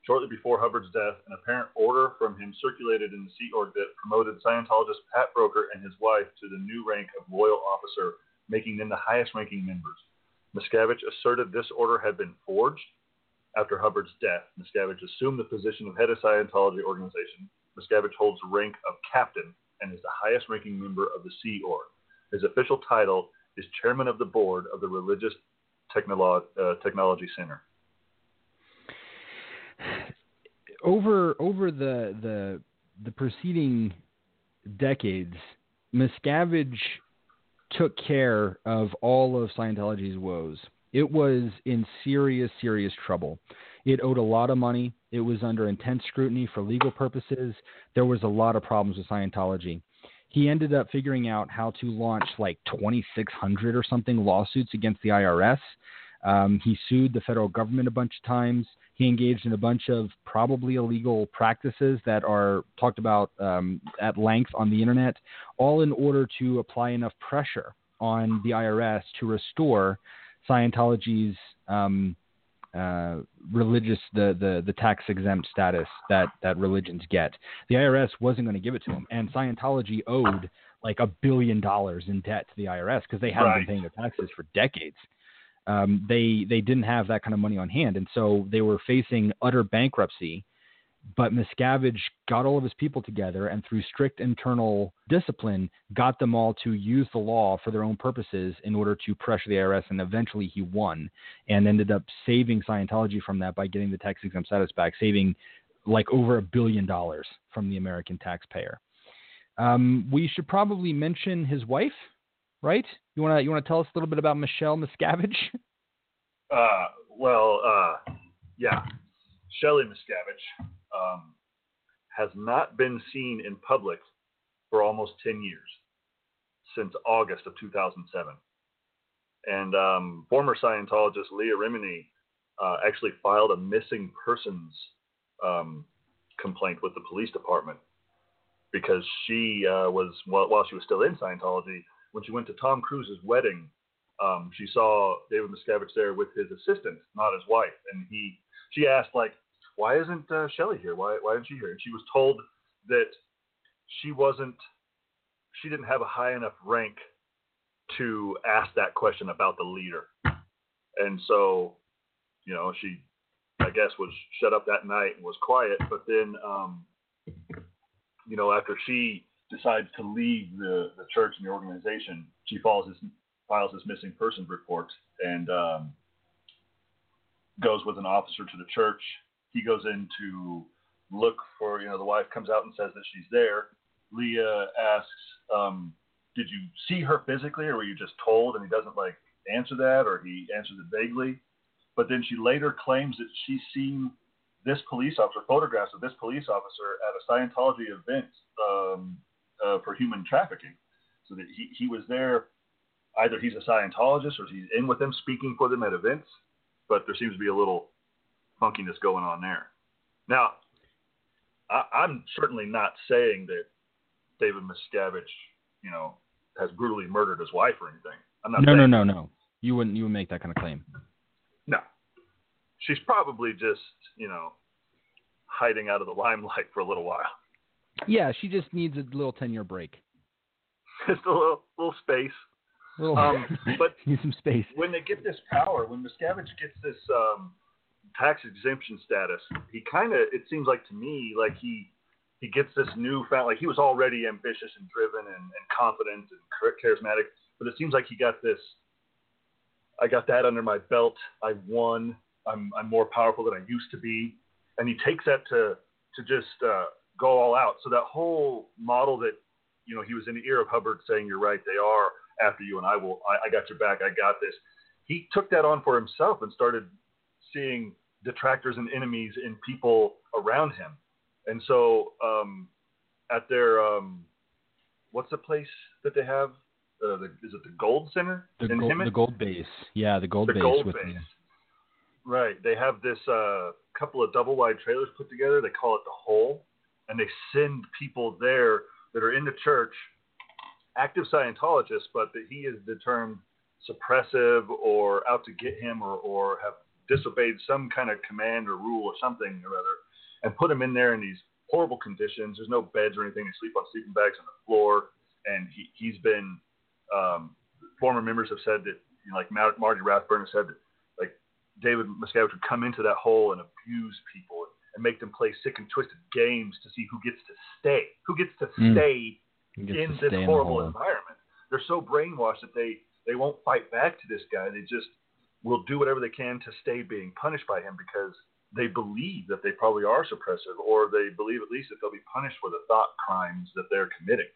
Shortly before Hubbard's death, an apparent order from him circulated in the Sea Org that promoted Scientologist Pat Broeker and his wife to the new rank of loyal officer, making them the highest ranking members. Miscavige asserted this order had been forged after Hubbard's death, Miscavige assumed the position of head of Scientology organization. Miscavige holds rank of captain and is the highest ranking member of the Sea Org. His official title is chairman of the board of the Religious Technolo- uh, Technology Center. Over over the the the preceding decades, Miscavige took care of all of Scientology's woes. It was in serious, serious trouble. It owed a lot of money. It was under intense scrutiny for legal purposes. There was a lot of problems with Scientology. He ended up figuring out how to launch like 2,600 or something lawsuits against the IRS. Um, he sued the federal government a bunch of times. He engaged in a bunch of probably illegal practices that are talked about um, at length on the internet, all in order to apply enough pressure on the IRS to restore Scientology's um, uh, religious the, the the tax exempt status that that religions get. The IRS wasn't going to give it to them, and Scientology owed like a billion dollars in debt to the IRS because they hadn't Right. been paying their taxes for decades. Um, they they didn't have that kind of money on hand, and so they were facing utter bankruptcy. But Miscavige got all of his people together and through strict internal discipline got them all to use the law for their own purposes in order to pressure the IRS and eventually he won and ended up saving Scientology from that by getting the tax exempt status back, saving like over a billion dollars from the American taxpayer. Um, we should probably mention his wife, right? You wanna you wanna tell us a little bit about Michelle Miscavige? Uh, well, uh, yeah, Shelley Miscavige um, has not been seen in public for almost 10 years, since August of 2007. And um, former Scientologist Leah Remini uh, actually filed a missing persons um, complaint with the police department because she uh, was, while, while she was still in Scientology, when she went to Tom Cruise's wedding, um, she saw David Miscavige there with his assistant, not his wife, and he she asked like, why isn't uh, Shelley here? Why why isn't she here? And she was told that she wasn't she didn't have a high enough rank to ask that question about the leader, and so you know she I guess was shut up that night and was quiet, but then um, you know after she decides to leave the, the church and the organization, she files this files this missing persons report and um, goes with an officer to the church. He goes in to look for, you know, the wife comes out and says that she's there. Leah asks, um, "Did you see her physically, or were you just told?" And he doesn't like answer that, or he answers it vaguely. But then she later claims that she's seen this police officer, photographs of this police officer at a Scientology event um, uh, for human trafficking. So that he, he was there, either he's a Scientologist or he's in with them speaking for them at events, but there seems to be a little funkiness going on there. Now, I, I'm certainly not saying that David Miscavige, you know, has brutally murdered his wife or anything. I'm not No, saying no, no, no. You wouldn't you would make that kind of claim. no. She's probably just, you know, hiding out of the limelight for a little while. Yeah, she just needs a little ten year break. Just a little little space. Little, Um, but- needs some space. When they get this power, when Miscavige gets this um, tax exemption status, he kind of it seems like to me like he he gets this newfound like he was already ambitious and driven and, and confident and charismatic, but it seems like he got this. I got that under my belt. I won. I'm I'm more powerful than I used to be, and he takes that to to just uh, go all out. So that whole model that you know he was in the ear of Hubbard saying, "You're right, they are after you, and I will. I, I got your back. I got this." He took that on for himself and started seeing detractors and enemies in people around him. And so, um, at their um, what's the place that they have? Uh, the, is it the Gold Center The, gold, the gold base. Yeah, the gold The base Gold with Base. Right. They have this uh, couple of double wide trailers put together. They call it the Hole, and they send people there that are in the church, active Scientologists, but that he is determined suppressive or out to get him or, or have disobeyed some kind of command or rule or something or other, and put him in there in these horrible conditions. There's no beds or anything. They sleep on sleeping bags on the floor, and he, he's been. Um, former members have said that, you know, like Mar- Marty Rathbun has said that, like David Miscavige would come into that hole and abuse people and make them play sick and twisted games to see who gets to stay, who gets to mm. stay in this horrible environment. They're so brainwashed that they they won't fight back to this guy. They just will do whatever they can to stay being punished by him because they believe that they probably are suppressive, or they believe at least that they'll be punished for the thought crimes that they're committing.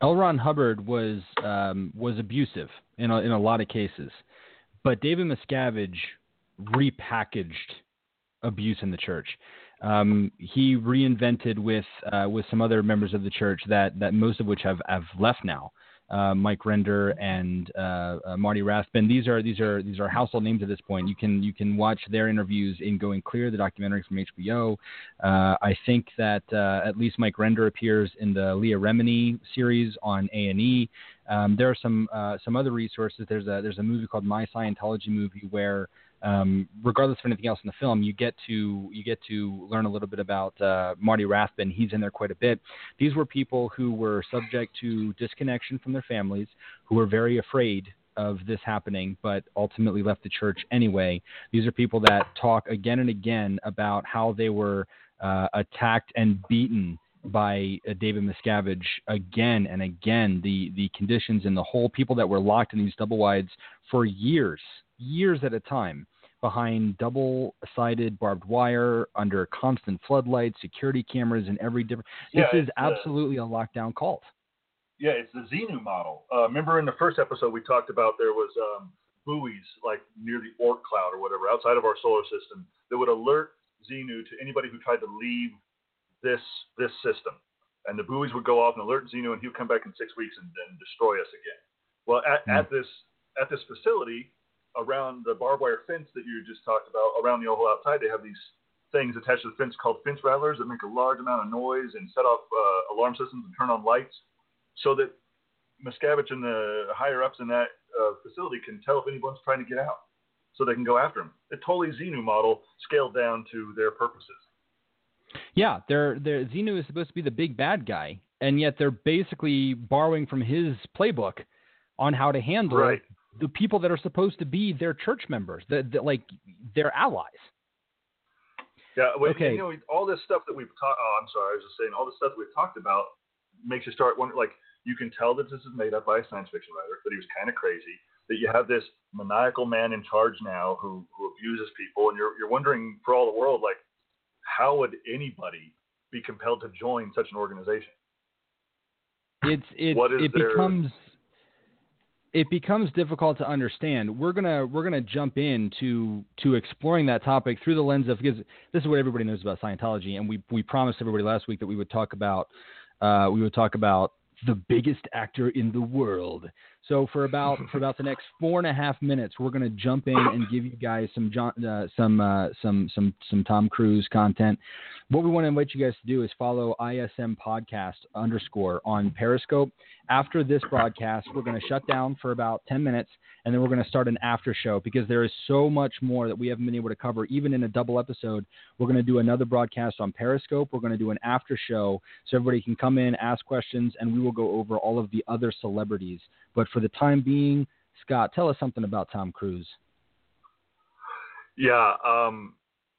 L. Ron Hubbard was um, was abusive in a, in a lot of cases, but David Miscavige repackaged abuse in the church. Um, he reinvented with uh, with some other members of the church that that most of which have have left now uh, Mike Rinder and uh, uh, Marty Rathbun. These are these are these are household names at this point. You can you can watch their interviews in Going Clear, the documentary from HBO. Uh, I think that uh, at least Mike Rinder appears in the Leah Remini series on A and E. Um, there are some some other resources. There's a there's a movie called My Scientology Movie where um, regardless of anything else in the film, you get to you get to learn a little bit about uh, Marty Rathbun. He's in there quite a bit. These were people who were subject to disconnection from their families, who were very afraid of this happening, but ultimately left the church anyway. These are people that talk again and again about how they were uh, attacked and beaten by uh, David Miscavige again and again. The the conditions in the hole, people that were locked in these double wides for years, years at a time behind double sided barbed wire under constant floodlights, security cameras, and every different. Yeah, this is absolutely a lockdown cult. Yeah, it's the Xenu model. Uh, remember in the first episode we talked about there was um, buoys like near the Oort cloud or whatever outside of our solar system that would alert Xenu to anybody who tried to leave this this system. And the buoys would go off and alert Xenu, and he would come back in six weeks and then destroy us again. Well, at, mm. at this at this facility, around the barbed wire fence that you just talked about, around the oval outside, they have these things attached to the fence called fence rattlers that make a large amount of noise and set off uh, alarm systems and turn on lights, so that Miscavige and the higher ups in that uh, facility can tell if anyone's trying to get out, so they can go after them. A totally Xenu model scaled down to their purposes. Yeah, they're, they're Xenu is supposed to be the big bad guy, and yet they're basically borrowing from his playbook on how to handle right the people that are supposed to be their church members, that like their allies. Yeah, well, okay. You know, all this stuff that we've talked. Oh, I'm sorry. I was just saying all the stuff that we've talked about makes you start wondering. Like, you can tell that this is made up by a science fiction writer. That he was kind of crazy. That you have this maniacal man in charge now who who abuses people, and you're you're wondering for all the world, like, how would anybody be compelled to join such an organization? It's it it their... becomes it becomes difficult to understand. We're gonna we're gonna jump into to exploring that topic through the lens of because this is what everybody knows about Scientology, and we we promised everybody last week that we would talk about uh, we would talk about the biggest actor in the world. So for about for about the next four and a half minutes, we're going to jump in and give you guys some John, uh, some uh, some some some Tom Cruise content. What we want to invite you guys to do is follow ISM Podcast underscore on Periscope. After this broadcast, we're going to shut down for about ten minutes, and then we're going to start an after show because there is so much more that we haven't been able to cover, even in a double episode. We're going to do another broadcast on Periscope. We're going to do an after show so everybody can come in, ask questions, and we will go over all of the other celebrities. But for the time being, Scott, tell us something about Tom Cruise. Yeah, um,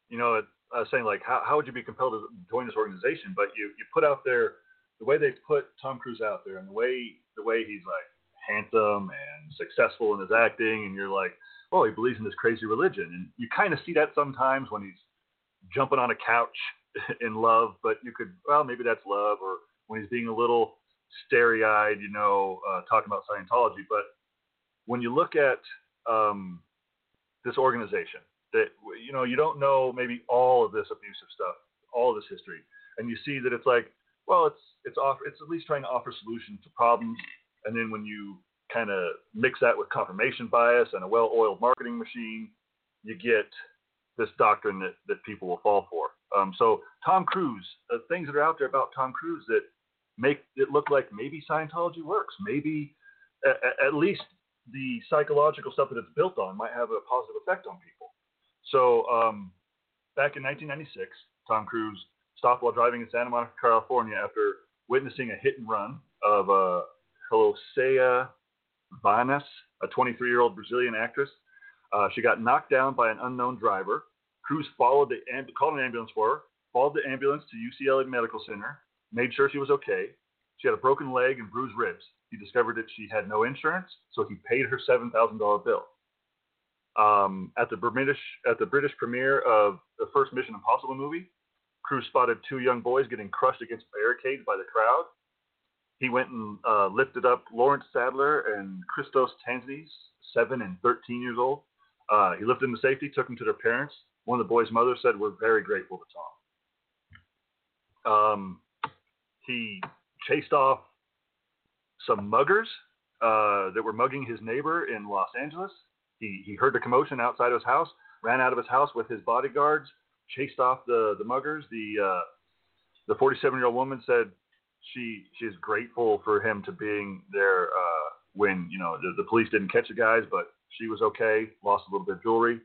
you know, I was saying like, how, how would you be compelled to join this organization? But you you put out there the way they put Tom Cruise out there, and the way the way he's like handsome and successful in his acting, and you're like, oh, he believes in this crazy religion, and you kind of see that sometimes when he's jumping on a couch in love, but you could, well, maybe that's love, or when he's being a little starry-eyed, you know, uh, talking about Scientology. But when you look at um, this organization, that you know, you don't know maybe all of this abusive stuff, all of this history, and you see that it's like, well, it's it's off, it's at least trying to offer solutions to problems. And then when you kind of mix that with confirmation bias and a well-oiled marketing machine, you get this doctrine that, that people will fall for. Um, so Tom Cruise, uh, things that are out there about Tom Cruise that make it look like maybe Scientology works. Maybe at, least the psychological stuff that it's built on might have a positive effect on people. So um, back in 1996, Tom Cruise stopped while driving in Santa Monica, California, after witnessing a hit and run of uh, Heloisa Banas, a 23-year-old Brazilian actress. Uh, she got knocked down by an unknown driver. Cruise followed the called an ambulance for her, followed the ambulance to UCLA Medical Center, made sure she was okay. She had a broken leg and bruised ribs. He discovered that she had no insurance, so he paid her seven thousand dollar bill. Um, at the British at the British premiere of the first Mission Impossible movie, crew spotted two young boys getting crushed against barricades by the crowd. He went and uh, lifted up Lawrence Sadler and Christos Tanzis, seven and 13 years old. Uh, he lifted them to safety, took them to their parents. One of the boys' mothers said, "We're very grateful to Tom." Um, he chased off some muggers uh, that were mugging his neighbor in Los Angeles. He he heard the commotion outside of his house, ran out of his house with his bodyguards, chased off the the muggers. The uh, the 47 year old woman said she she is grateful for him to being there uh, when you know the, the police didn't catch the guys, but she was okay. Lost a little bit of jewelry.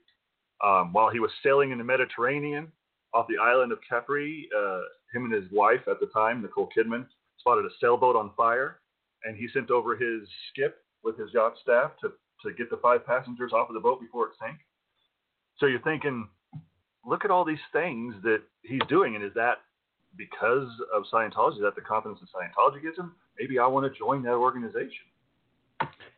Um, while he was sailing in the Mediterranean off the island of Capri, uh, him and his wife at the time, Nicole Kidman, spotted a sailboat on fire, and he sent over his skip with his yacht staff to to get the five passengers off of the boat before it sank. So you're thinking, look at all these things that he's doing, and is that because of Scientology? Is that the confidence that Scientology gives him? Maybe I want to join that organization.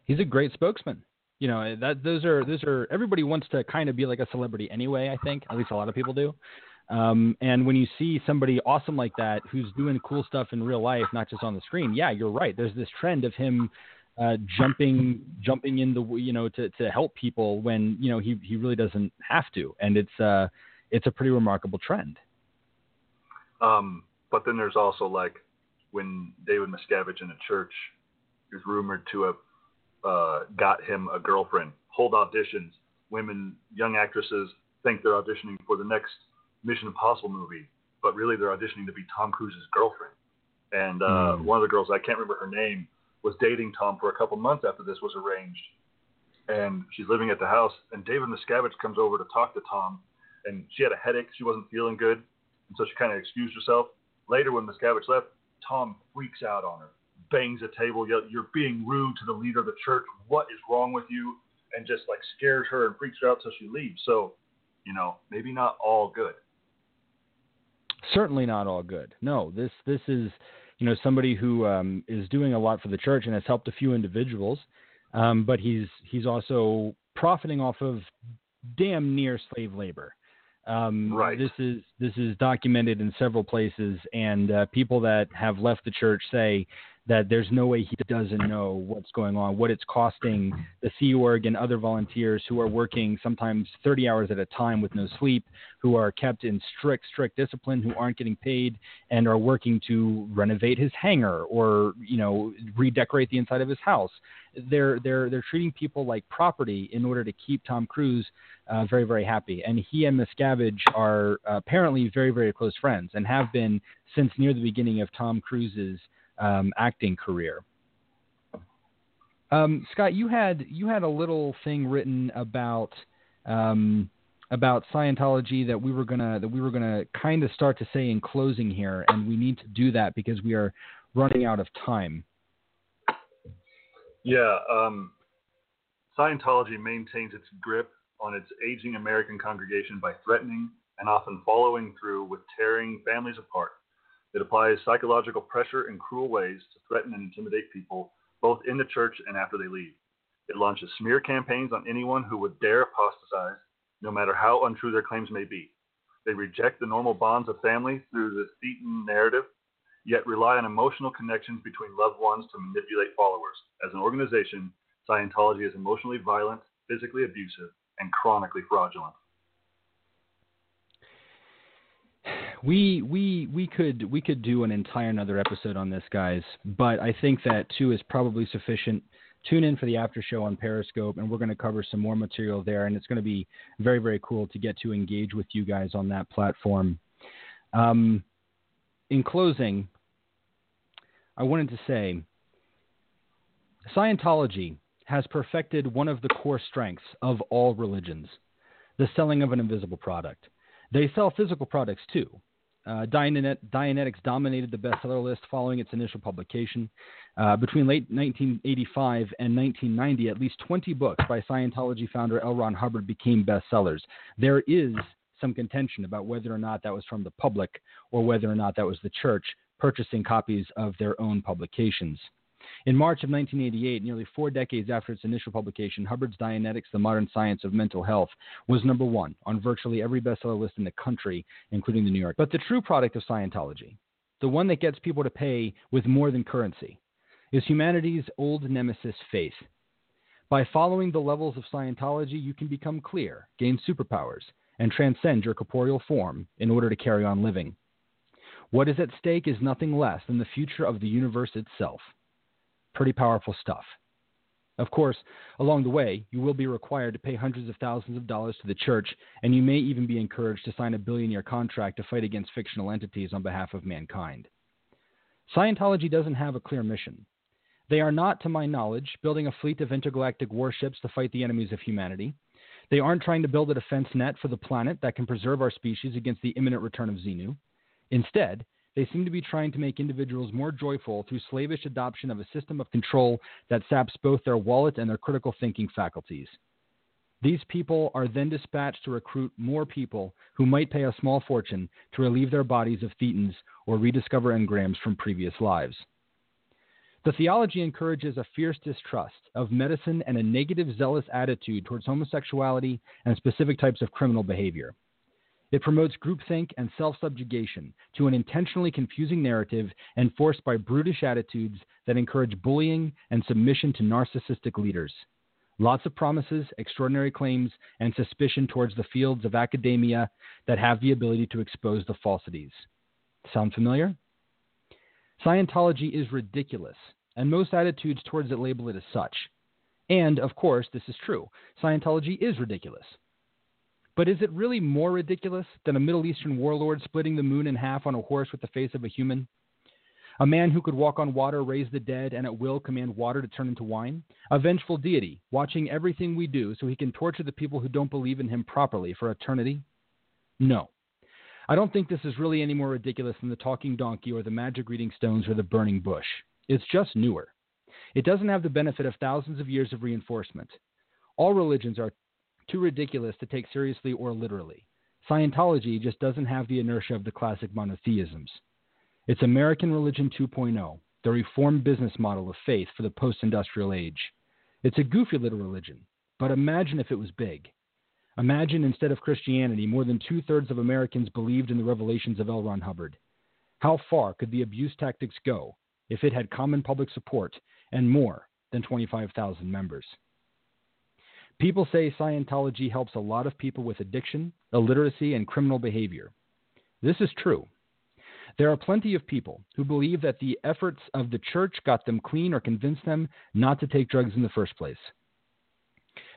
He's a great spokesman. You know that those are those are everybody wants to kind of be like a celebrity anyway. I think at least a lot of people do. Um, and when you see somebody awesome like that who's doing cool stuff in real life, not just on the screen, yeah, you're right. There's this trend of him uh, jumping jumping in the you know to, to help people when you know he he really doesn't have to, and it's uh it's a pretty remarkable trend. Um, but then there's also like when David Miscavige in a church is rumored to have uh, got him a girlfriend, hold auditions. Women, young actresses think they're auditioning for the next Mission Impossible movie, but really they're auditioning to be Tom Cruise's girlfriend. And uh, mm. one of the girls, I can't remember her name, was dating Tom for a couple months after this was arranged. And she's living at the house, and David Miscavige comes over to talk to Tom, and she had a headache. She wasn't feeling good, and so she kind of excused herself. Later, when Miscavige left, Tom freaks out on her, bangs a table, yells, "You're being rude to the leader of the church. What is wrong with you?" And just like scares her and freaks her out so she leaves. So, you know, maybe not all good. Certainly not all good. No, this this is you know somebody who um, is doing a lot for the church and has helped a few individuals, um, but he's he's also profiting off of damn near slave labor. Um, right. This is this is documented in several places, and uh, people that have left the church say that there's no way he doesn't know what's going on, what it's costing the Sea Org and other volunteers who are working sometimes 30 hours at a time with no sleep, who are kept in strict, strict discipline, who aren't getting paid, and are working to renovate his hangar or you know redecorate the inside of his house. They're they're they're treating people like property in order to keep Tom Cruise uh, very very happy. And he and Miscavige are apparently very very close friends and have been since near the beginning of Tom Cruise's um, acting career. Um, Scott, you had you had a little thing written about um, about Scientology that we were gonna that we were gonna kind of start to say in closing here, and we need to do that because we are running out of time. Yeah, um, Scientology maintains its grip on its aging American congregation by threatening and often following through with tearing families apart it applies psychological pressure in cruel ways to threaten and intimidate people, both in the church and after they leave. It launches smear campaigns on anyone who would dare apostatize, no matter how untrue their claims may be. They reject the normal bonds of family through the Thetan narrative, yet rely on emotional connections between loved ones to manipulate followers. As an organization, Scientology is emotionally violent, physically abusive, and chronically fraudulent. We we we could we could do an entire another episode on this, guys. But I think that two is probably sufficient. Tune in for the after show on Periscope, and we're going to cover some more material there, and it's going to be very very cool to get to engage with you guys on that platform. Um, in closing, I wanted to say Scientology has perfected one of the core strengths of all religions the selling of an invisible product. They sell physical products too, Uh, Dianetics dominated the bestseller list following its initial publication. Uh, between late 1985 and 1990, at least 20 books by Scientology founder L. Ron Hubbard became bestsellers. There is some contention about whether or not that was from the public or whether or not that was the church purchasing copies of their own publications. In March of 1988, nearly four decades after its initial publication, Hubbard's Dianetics, The Modern Science of Mental Health, was number one on virtually every bestseller list in the country, including the New York. But the true product of Scientology, the one that gets people to pay with more than currency, is humanity's old nemesis, faith. By following the levels of Scientology, you can become clear, gain superpowers, and transcend your corporeal form in order to carry on living. What is at stake is nothing less than the future of the universe itself. Pretty powerful stuff. Of course, along the way, you will be required to pay hundreds of thousands of dollars to the church, and you may even be encouraged to sign a billion year contract to fight against fictional entities on behalf of mankind. Scientology doesn't have a clear mission. They are not, to my knowledge, building a fleet of intergalactic warships to fight the enemies of humanity. They aren't trying to build a defense net for the planet that can preserve our species against the imminent return of Xenu. Instead, they seem to be trying to make individuals more joyful through slavish adoption of a system of control that saps both their wallet and their critical thinking faculties. These people are then dispatched to recruit more people who might pay a small fortune to relieve their bodies of thetans or rediscover engrams from previous lives. The theology encourages a fierce distrust of medicine and a negative, zealous attitude towards homosexuality and specific types of criminal behavior. It promotes groupthink and self subjugation to an intentionally confusing narrative enforced by brutish attitudes that encourage bullying and submission to narcissistic leaders. Lots of promises, extraordinary claims, and suspicion towards the fields of academia that have the ability to expose the falsities. Sound familiar? Scientology is ridiculous, and most attitudes towards it label it as such. And, of course, this is true. Scientology is ridiculous. But is it really more ridiculous than a Middle Eastern warlord splitting the moon in half on a horse with the face of a human? A man who could walk on water, raise the dead, and at will command water to turn into wine? A vengeful deity, watching everything we do so he can torture the people who don't believe in him properly for eternity? No. I don't think this is really any more ridiculous than the talking donkey or the magic reading stones or the burning bush. It's just newer. It doesn't have the benefit of thousands of years of reinforcement. All religions are too ridiculous to take seriously or literally. Scientology just doesn't have the inertia of the classic monotheisms. It's American Religion 2.0, the reformed business model of faith for the post industrial age. It's a goofy little religion, but imagine if it was big. Imagine instead of Christianity, more than two thirds of Americans believed in the revelations of L. Ron Hubbard. How far could the abuse tactics go if it had common public support and more than 25,000 members? People say Scientology helps a lot of people with addiction, illiteracy, and criminal behavior. This is true. There are plenty of people who believe that the efforts of the church got them clean or convinced them not to take drugs in the first place.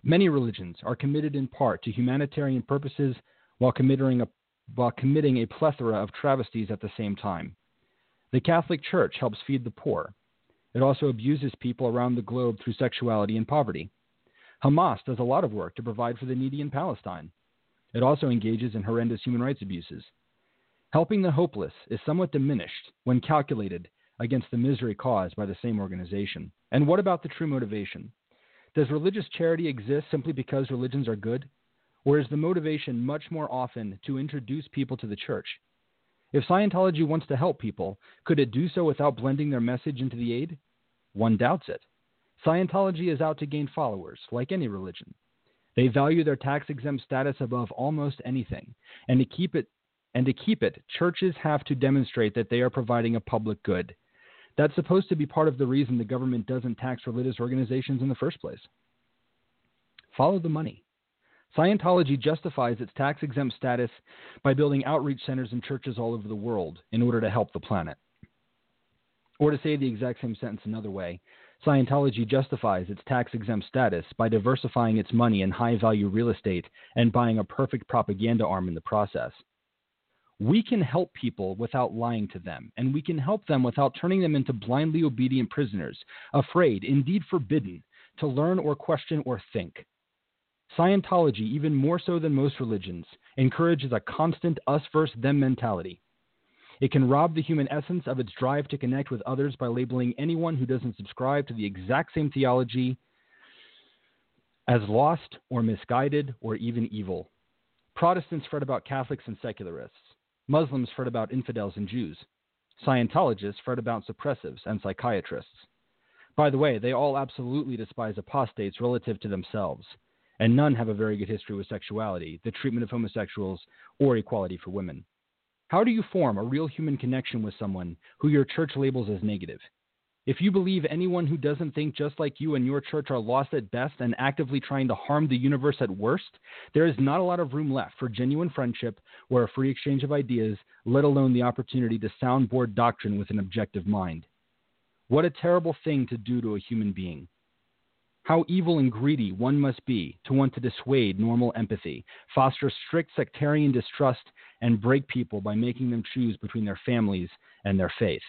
Many religions are committed in part to humanitarian purposes while committing a, while committing a plethora of travesties at the same time. The Catholic Church helps feed the poor. It also abuses people around the globe through sexuality and poverty. Hamas does a lot of work to provide for the needy in Palestine. It also engages in horrendous human rights abuses. Helping the hopeless is somewhat diminished when calculated against the misery caused by the same organization. And what about the true motivation? Does religious charity exist simply because religions are good? Or is the motivation much more often to introduce people to the church? If Scientology wants to help people, could it do so without blending their message into the aid? One doubts it. Scientology is out to gain followers, like any religion. They value their tax exempt status above almost anything, and to keep it and to keep it, churches have to demonstrate that they are providing a public good. That's supposed to be part of the reason the government doesn't tax religious organizations in the first place. Follow the money. Scientology justifies its tax exempt status by building outreach centers in churches all over the world in order to help the planet. Or to say the exact same sentence another way, Scientology justifies its tax exempt status by diversifying its money in high value real estate and buying a perfect propaganda arm in the process. We can help people without lying to them, and we can help them without turning them into blindly obedient prisoners, afraid, indeed forbidden, to learn or question or think. Scientology, even more so than most religions, encourages a constant us versus them mentality. It can rob the human essence of its drive to connect with others by labeling anyone who doesn't subscribe to the exact same theology as lost or misguided or even evil. Protestants fret about Catholics and secularists. Muslims fret about infidels and Jews. Scientologists fret about suppressives and psychiatrists. By the way, they all absolutely despise apostates relative to themselves, and none have a very good history with sexuality, the treatment of homosexuals, or equality for women. How do you form a real human connection with someone who your church labels as negative? If you believe anyone who doesn't think just like you and your church are lost at best and actively trying to harm the universe at worst, there is not a lot of room left for genuine friendship or a free exchange of ideas, let alone the opportunity to soundboard doctrine with an objective mind. What a terrible thing to do to a human being. How evil and greedy one must be to want to dissuade normal empathy, foster strict sectarian distrust, and break people by making them choose between their families and their faith.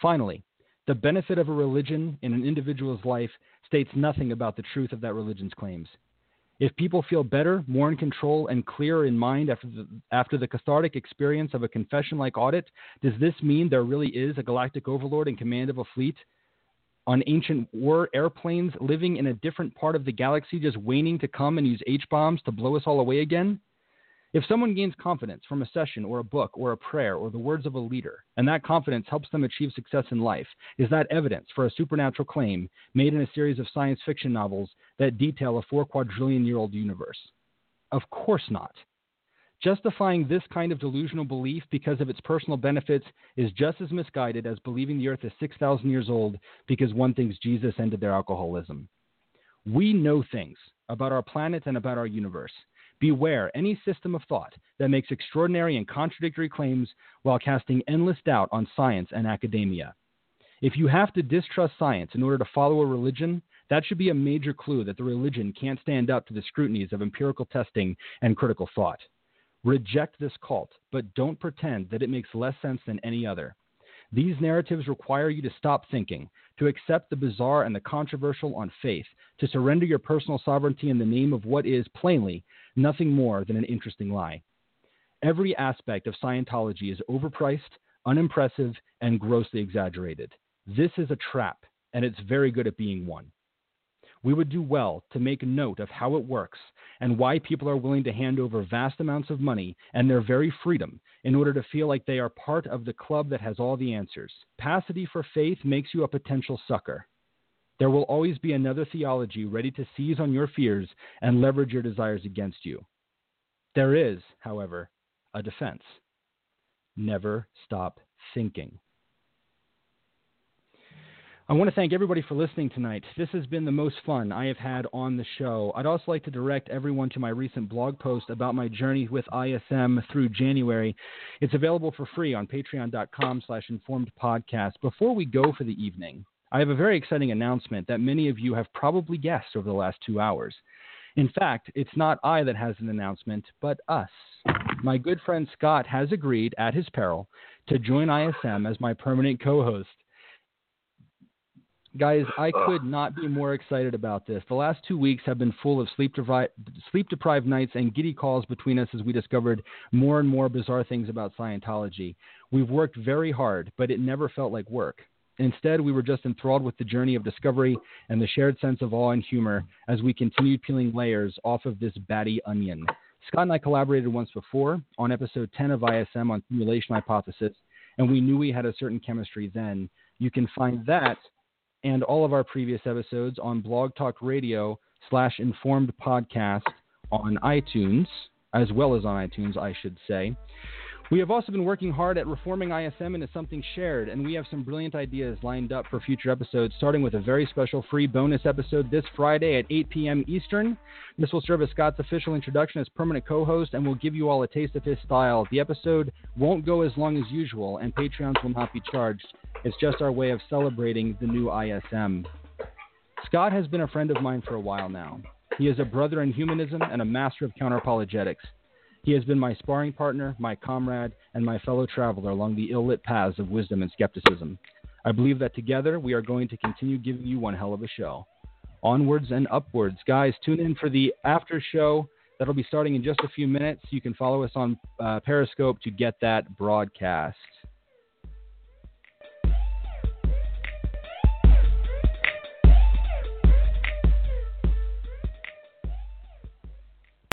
Finally, the benefit of a religion in an individual's life states nothing about the truth of that religion's claims. If people feel better, more in control, and clearer in mind after the, after the cathartic experience of a confession like audit, does this mean there really is a galactic overlord in command of a fleet on ancient war airplanes living in a different part of the galaxy just waiting to come and use H bombs to blow us all away again? If someone gains confidence from a session or a book or a prayer or the words of a leader, and that confidence helps them achieve success in life, is that evidence for a supernatural claim made in a series of science fiction novels that detail a four quadrillion year old universe? Of course not. Justifying this kind of delusional belief because of its personal benefits is just as misguided as believing the earth is 6,000 years old because one thinks Jesus ended their alcoholism. We know things about our planet and about our universe. Beware any system of thought that makes extraordinary and contradictory claims while casting endless doubt on science and academia. If you have to distrust science in order to follow a religion, that should be a major clue that the religion can't stand up to the scrutinies of empirical testing and critical thought. Reject this cult, but don't pretend that it makes less sense than any other. These narratives require you to stop thinking, to accept the bizarre and the controversial on faith, to surrender your personal sovereignty in the name of what is, plainly, nothing more than an interesting lie. Every aspect of Scientology is overpriced, unimpressive, and grossly exaggerated. This is a trap, and it's very good at being one. We would do well to make note of how it works and why people are willing to hand over vast amounts of money and their very freedom in order to feel like they are part of the club that has all the answers. Capacity for faith makes you a potential sucker. There will always be another theology ready to seize on your fears and leverage your desires against you. There is, however, a defense. Never stop thinking. I want to thank everybody for listening tonight. This has been the most fun I have had on the show. I'd also like to direct everyone to my recent blog post about my journey with ISM through January. It's available for free on patreon.com slash informed podcast. Before we go for the evening, I have a very exciting announcement that many of you have probably guessed over the last two hours. In fact, it's not I that has an announcement, but us. My good friend Scott has agreed, at his peril, to join ISM as my permanent co host. Guys, I could not be more excited about this. The last two weeks have been full of sleep, devi- sleep deprived nights and giddy calls between us as we discovered more and more bizarre things about Scientology. We've worked very hard, but it never felt like work. Instead, we were just enthralled with the journey of discovery and the shared sense of awe and humor as we continued peeling layers off of this batty onion. Scott and I collaborated once before on episode 10 of ISM on simulation hypothesis, and we knew we had a certain chemistry then. You can find that and all of our previous episodes on Blog Talk Radio slash Informed Podcast on iTunes, as well as on iTunes, I should say. We have also been working hard at reforming ISM into something shared, and we have some brilliant ideas lined up for future episodes, starting with a very special free bonus episode this Friday at 8 p.m. Eastern. This will serve as Scott's official introduction as permanent co host and will give you all a taste of his style. The episode won't go as long as usual, and Patreons will not be charged. It's just our way of celebrating the new ISM. Scott has been a friend of mine for a while now. He is a brother in humanism and a master of counterapologetics. He has been my sparring partner, my comrade, and my fellow traveler along the ill lit paths of wisdom and skepticism. I believe that together we are going to continue giving you one hell of a show. Onwards and upwards. Guys, tune in for the after show That'll be starting in just a few minutes. You can follow us on uh, Periscope to get that broadcast.